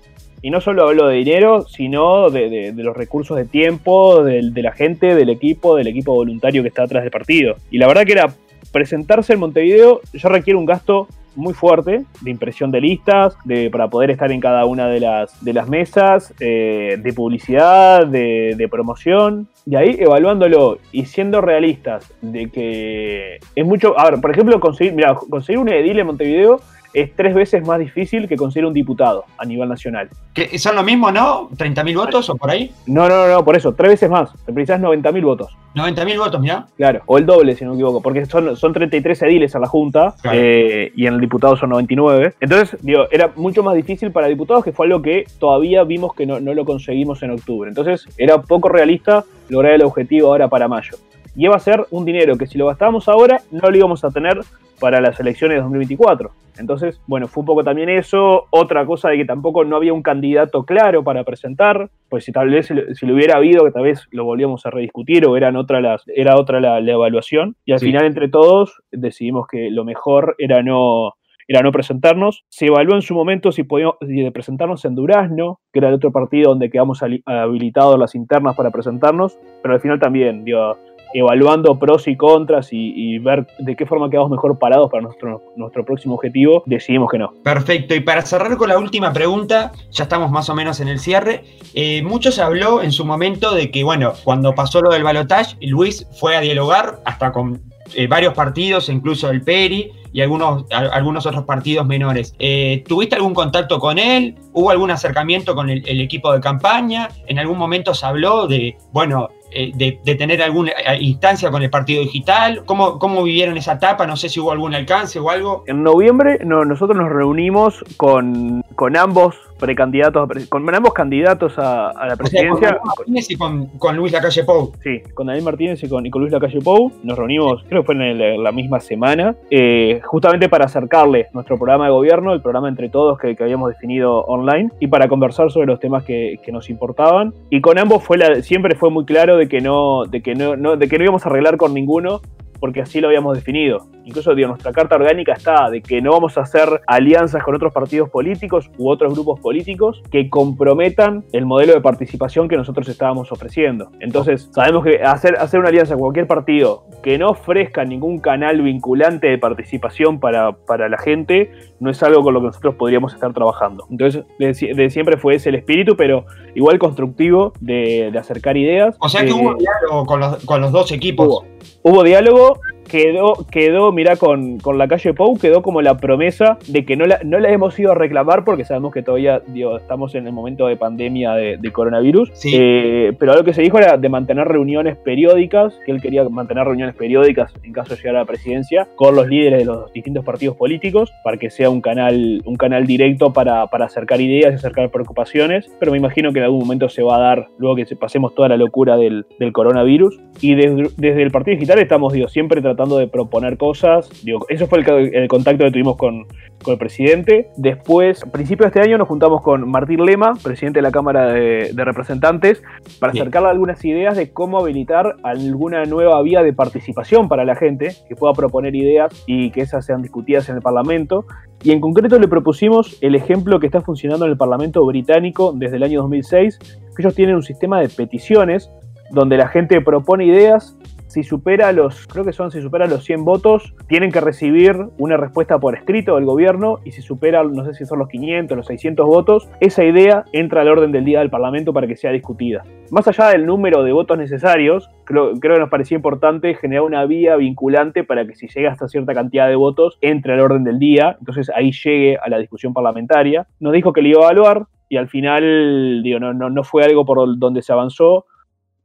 Y no solo hablo de dinero, sino de, los recursos de tiempo, de, la gente, del equipo, del equipo voluntario que está atrás del partido. Y la verdad que era presentarse en Montevideo ya requiere un gasto muy fuerte de impresión de listas, de, para poder estar en cada una de las, de las mesas, eh, de publicidad, de, de, promoción. Y ahí evaluándolo y siendo realistas de que es mucho... A ver, por ejemplo, conseguir, mira, conseguir un edil en Montevideo es tres veces más difícil que conseguir un diputado a nivel nacional. ¿Que ¿Son lo mismo, no? ¿30.000 votos o por ahí? No, no, no, por eso, tres veces más. Te precisas 90.000 votos. 90.000 votos, mira. Claro, o el doble, si no me equivoco, porque son, son 33 ediles a la Junta eh, y en el diputado son 99. Entonces, digo, era mucho más difícil para diputados, que fue algo que todavía vimos que no, no lo conseguimos en octubre. Entonces, era poco realista lograr el objetivo ahora para mayo y iba a ser un dinero que si lo gastábamos ahora no lo íbamos a tener para las elecciones de 2024. Entonces, bueno, fue un poco también eso. Otra cosa de que tampoco no había un candidato claro para presentar, pues si tal vez si lo hubiera habido, que tal vez lo volvíamos a rediscutir o eran otra las, era otra la, evaluación. Y al final, entre todos, decidimos que lo mejor era no, era no presentarnos. Se evaluó en su momento si podíamos presentarnos en Durazno, que era el otro partido donde quedamos habilitados las internas para presentarnos, pero al final también, digo, evaluando pros y contras y, ver de qué forma quedamos mejor parados para nuestro, nuestro próximo objetivo, decidimos que no. Perfecto, y para cerrar con la última pregunta, ya estamos más o menos en el cierre, eh, mucho se habló en su momento de que, bueno, cuando pasó lo del balotaje, Luis fue a dialogar hasta con eh, varios partidos, incluso el Peri, y algunos, algunos otros partidos menores. Eh, ¿Tuviste algún contacto con él? ¿Hubo algún acercamiento con el, equipo de campaña? ¿En algún momento se habló de, bueno, eh, de, tener alguna eh, instancia con el partido digital? ¿Cómo, ¿Cómo vivieron esa etapa? No sé si hubo algún alcance o algo. En noviembre no, nosotros nos reunimos con, con ambos precandidatos, con ambos candidatos a, la presidencia. con Martínez y con, Luis Lacalle Pou. Sí, con Daniel Martínez y con, y con Luis Lacalle Pou. Nos reunimos, creo que fue en, la misma semana, eh, justamente para acercarle nuestro programa de gobierno, el programa Entre Todos que, habíamos definido online, y para conversar sobre los temas que, nos importaban. Y con ambos fue la, siempre fue muy claro de que no, de que no, no, de que no íbamos a arreglar con ninguno, porque así lo habíamos definido. Incluso nuestra carta orgánica está de que no vamos a hacer alianzas con otros partidos políticos u otros grupos políticos que comprometan el modelo de participación que nosotros estábamos ofreciendo. Entonces, sabemos que hacer, hacer una alianza con cualquier partido que no ofrezca ningún canal vinculante de participación para, para la gente no es algo con lo que nosotros podríamos estar trabajando. Entonces, de, siempre fue ese el espíritu, pero igual constructivo de, acercar ideas. O sea que hubo diálogo con los, con los dos equipos. hubo diálogo quedó, quedó mirá, con, con, la calle Pou, quedó como la promesa de que no la, no la hemos ido a reclamar porque sabemos que todavía digo, estamos en el momento de pandemia de, coronavirus. Eh, pero lo que se dijo era de mantener reuniones periódicas, que él quería mantener reuniones periódicas en caso de llegar a la presidencia con los líderes de los distintos partidos políticos para que sea un canal, un canal directo para, para acercar ideas y acercar preocupaciones. Pero me imagino que en algún momento se va a dar, luego que pasemos toda la locura del, del coronavirus. Y desde, desde el Partido Digital estamos digo, siempre tratando de proponer cosas. Digo, eso fue el, contacto que tuvimos con, el presidente. Después, a principios de este año, nos juntamos con Martín Lema, presidente de la Cámara de, Representantes, para acercarle algunas ideas de cómo habilitar alguna nueva vía de participación para la gente, que pueda proponer ideas y que esas sean discutidas en el Parlamento. Y en concreto le propusimos el ejemplo que está funcionando en el Parlamento británico desde el año 2006, que ellos tienen un sistema de peticiones donde la gente propone ideas si supera los, creo que son, si supera los 100 votos, tienen que recibir una respuesta por escrito del gobierno y si supera, no sé si son los 500, los 600 votos, esa idea entra al orden del día del Parlamento para que sea discutida. Más allá del número de votos necesarios, creo, creo que nos parecía importante generar una vía vinculante para que si llega hasta cierta cantidad de votos, entre al orden del día, entonces ahí llegue a la discusión parlamentaria. Nos dijo que le iba a evaluar y al final, digo, no, no, no fue algo por donde se avanzó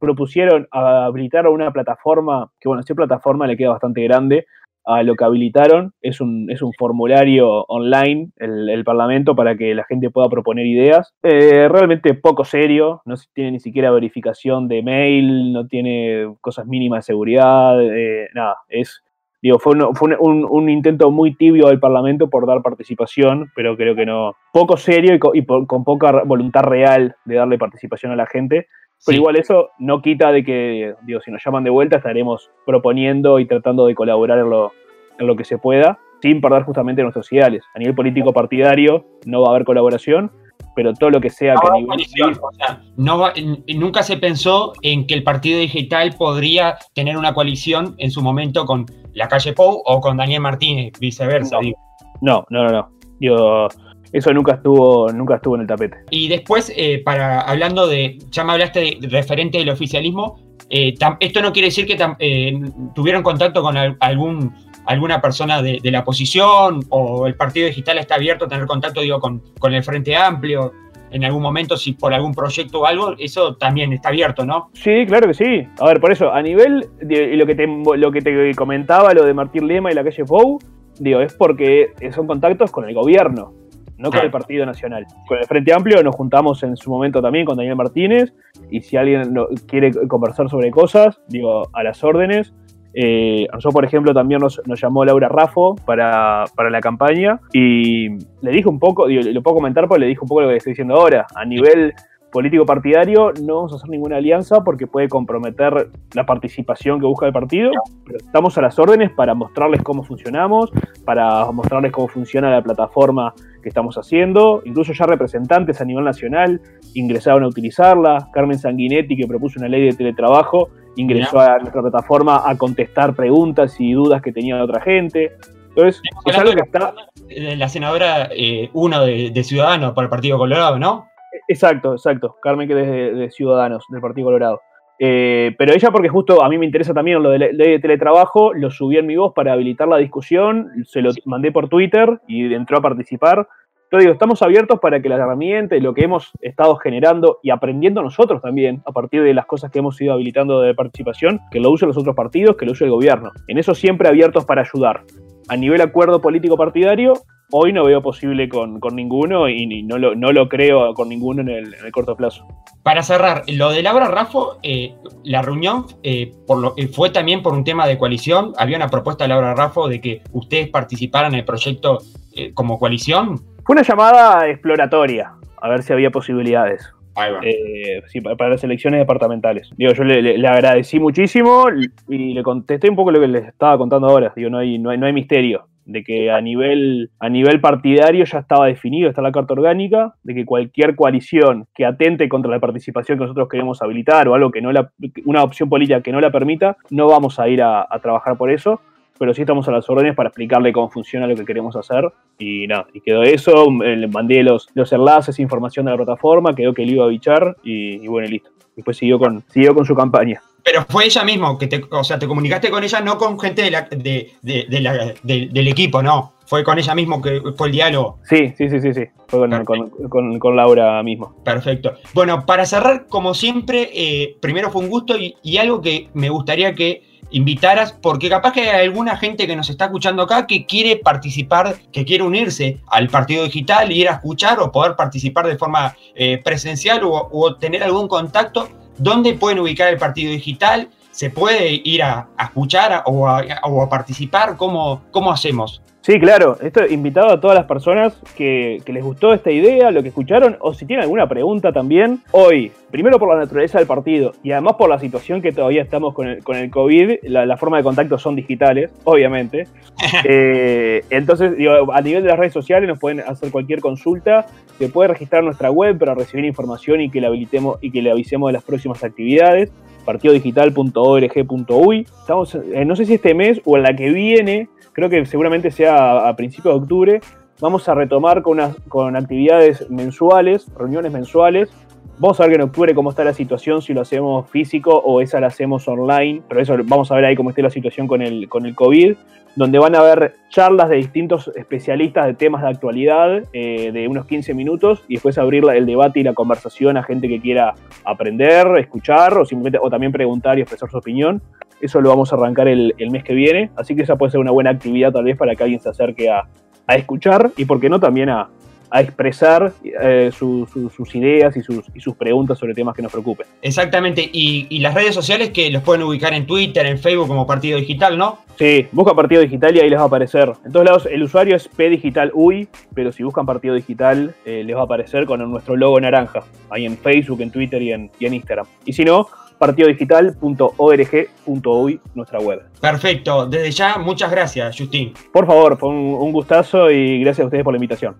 propusieron habilitar una plataforma, que bueno, esta plataforma le queda bastante grande, a lo que habilitaron es un, es un formulario online, el, Parlamento, para que la gente pueda proponer ideas. Eh, realmente poco serio, no tiene ni siquiera verificación de mail, no tiene cosas mínimas de seguridad, eh, nada, es... Digo, fue, un, intento muy tibio del Parlamento por dar participación, pero creo que no. Poco serio y, con poca voluntad real de darle participación a la gente. Pero igual eso no quita de que, digo, si nos llaman de vuelta estaremos proponiendo y tratando de colaborar en lo, en lo que se pueda, sin perder justamente nuestros ideales. A nivel político partidario no va a haber colaboración, pero todo lo que sea que a nivel... no nunca se pensó en que el partido digital podría tener una coalición en su momento con la calle Pou o con Daniel Martínez, viceversa. No, no, no, no. Digo, eso nunca estuvo, nunca estuvo en el tapete. Y después, eh, para hablando de, ya me hablaste de referente del oficialismo, eh, esto no quiere decir que eh, tuvieron contacto con algún alguna persona de, la oposición o el partido digital está abierto a tener contacto digo con, con el Frente Amplio en algún momento si por algún proyecto o algo, eso también está abierto, ¿no? Sí, claro que sí. A ver, por eso, a nivel de lo que te, lo que te comentaba, lo de Martín Lema y la calle Pou, digo, es porque son contactos con el gobierno no con el Partido Nacional. Con el Frente Amplio nos juntamos en su momento también con Daniel Martínez y si alguien quiere conversar sobre cosas, digo, a las órdenes. Eh, nosotros, por ejemplo, también nos, llamó Laura Raffo para, la campaña y le dijo un poco, digo, lo puedo comentar porque le dijo un poco lo que estoy diciendo ahora, a nivel político partidario no vamos a hacer ninguna alianza porque puede comprometer la participación que busca el partido, pero estamos a las órdenes para mostrarles cómo funcionamos, para mostrarles cómo funciona la plataforma que estamos haciendo, incluso ya representantes a nivel nacional ingresaron a utilizarla, Carmen Sanguinetti que propuso una ley de teletrabajo ingresó a nuestra plataforma a contestar preguntas y dudas que tenía otra gente. Entonces, es algo que está... La senadora, eh, uno de, Ciudadanos para el Partido Colorado, ¿no? Exacto, exacto. Carmen, que es de, Ciudadanos, del Partido Colorado. Eh, pero ella, porque justo a mí me interesa también lo de ley de teletrabajo, lo subí en mi voz para habilitar la discusión, se lo mandé por Twitter y entró a participar. Yo digo, estamos abiertos para que las herramientas y lo que hemos estado generando y aprendiendo nosotros también, a partir de las cosas que hemos ido habilitando de participación, que lo usen los otros partidos, que lo use el gobierno. En eso siempre abiertos para ayudar. A nivel acuerdo político partidario, hoy no veo posible con, ninguno y, no, lo, no, lo, creo con ninguno en el, corto plazo. Para cerrar, lo de Laura Raffo, eh, la reunión eh, por lo, eh, fue también por un tema de coalición. Había una propuesta de Laura Raffo de que ustedes participaran en el proyecto como coalición. Fue una llamada exploratoria, a ver si había posibilidades. Eh, para las elecciones departamentales. Digo, yo le, agradecí muchísimo y le contesté un poco lo que les estaba contando ahora. Digo, no hay, no hay, misterio de que a nivel, a nivel partidario ya estaba definido, está la carta orgánica, de que cualquier coalición que atente contra la participación que nosotros queremos habilitar o algo que no la, una opción política que no la permita, no vamos a ir a trabajar por eso pero sí estamos a las órdenes para explicarle cómo funciona lo que queremos hacer. Y nada, y quedó eso, le mandé los, los enlaces, información de la plataforma, quedó que le iba a bichar y, bueno, listo. Después siguió con, siguió con su campaña. Pero fue ella misma, que te, o sea, te comunicaste con ella, no con gente de la, de, de, del equipo, no. Fue con ella mismo que fue el diálogo. Sí, sí, sí, sí, sí. Fue con, con, con, Laura mismo. Perfecto. Bueno, para cerrar, como siempre, eh, primero fue un gusto y, y algo que me gustaría que invitaras, porque capaz que hay alguna gente que nos está escuchando acá que quiere participar, que quiere unirse al partido digital, ir a escuchar o poder participar de forma eh, presencial o, tener algún contacto. ¿Dónde pueden ubicar el partido digital? ¿Se puede ir a, escuchar o a, participar? ¿Cómo, ¿Cómo hacemos? Sí, claro. Esto invitado a todas las personas que, les gustó esta idea, lo que escucharon, o si tienen alguna pregunta también. Hoy, primero por la naturaleza del partido y además por la situación que todavía estamos con el, con el COVID, la, forma de contacto son digitales, obviamente. Eh, entonces, a nivel de las redes sociales nos pueden hacer cualquier consulta. Se puede registrar nuestra web para recibir información y que le habilitemos y que le avisemos de las próximas actividades partidodigital.org.uy. Estamos, eh, no sé si este mes o en la que viene, creo que seguramente sea a, principios de octubre, vamos a retomar con, con actividades mensuales, reuniones mensuales. Vamos a ver que en octubre cómo está la situación, si lo hacemos físico o esa la hacemos online, pero eso vamos a ver ahí cómo esté la situación con el, con el COVID, donde van a haber charlas de distintos especialistas de temas de actualidad eh, de unos 15 minutos y después abrir el debate y la conversación a gente que quiera aprender, escuchar o simplemente o también preguntar y expresar su opinión. Eso lo vamos a arrancar el, mes que viene, así que esa puede ser una buena actividad tal vez para que alguien se acerque a, escuchar y, por qué no, también a, expresar eh, sus ideas y sus, y sus, preguntas sobre temas que nos preocupen. Exactamente, y, las redes sociales que los pueden ubicar en Twitter, en Facebook como Partido Digital, ¿no? Sí, busca Partido Digital y ahí les va a aparecer. En todos lados el usuario es pdigitalui, pero si buscan Partido Digital eh, les va a aparecer con nuestro logo naranja, ahí en Facebook, en Twitter y en, y en Instagram. Y si no, partidodigital.org.uy, nuestra web. Perfecto, desde ya muchas gracias, Justin. Por favor, fue un, un gustazo y gracias a ustedes por la invitación.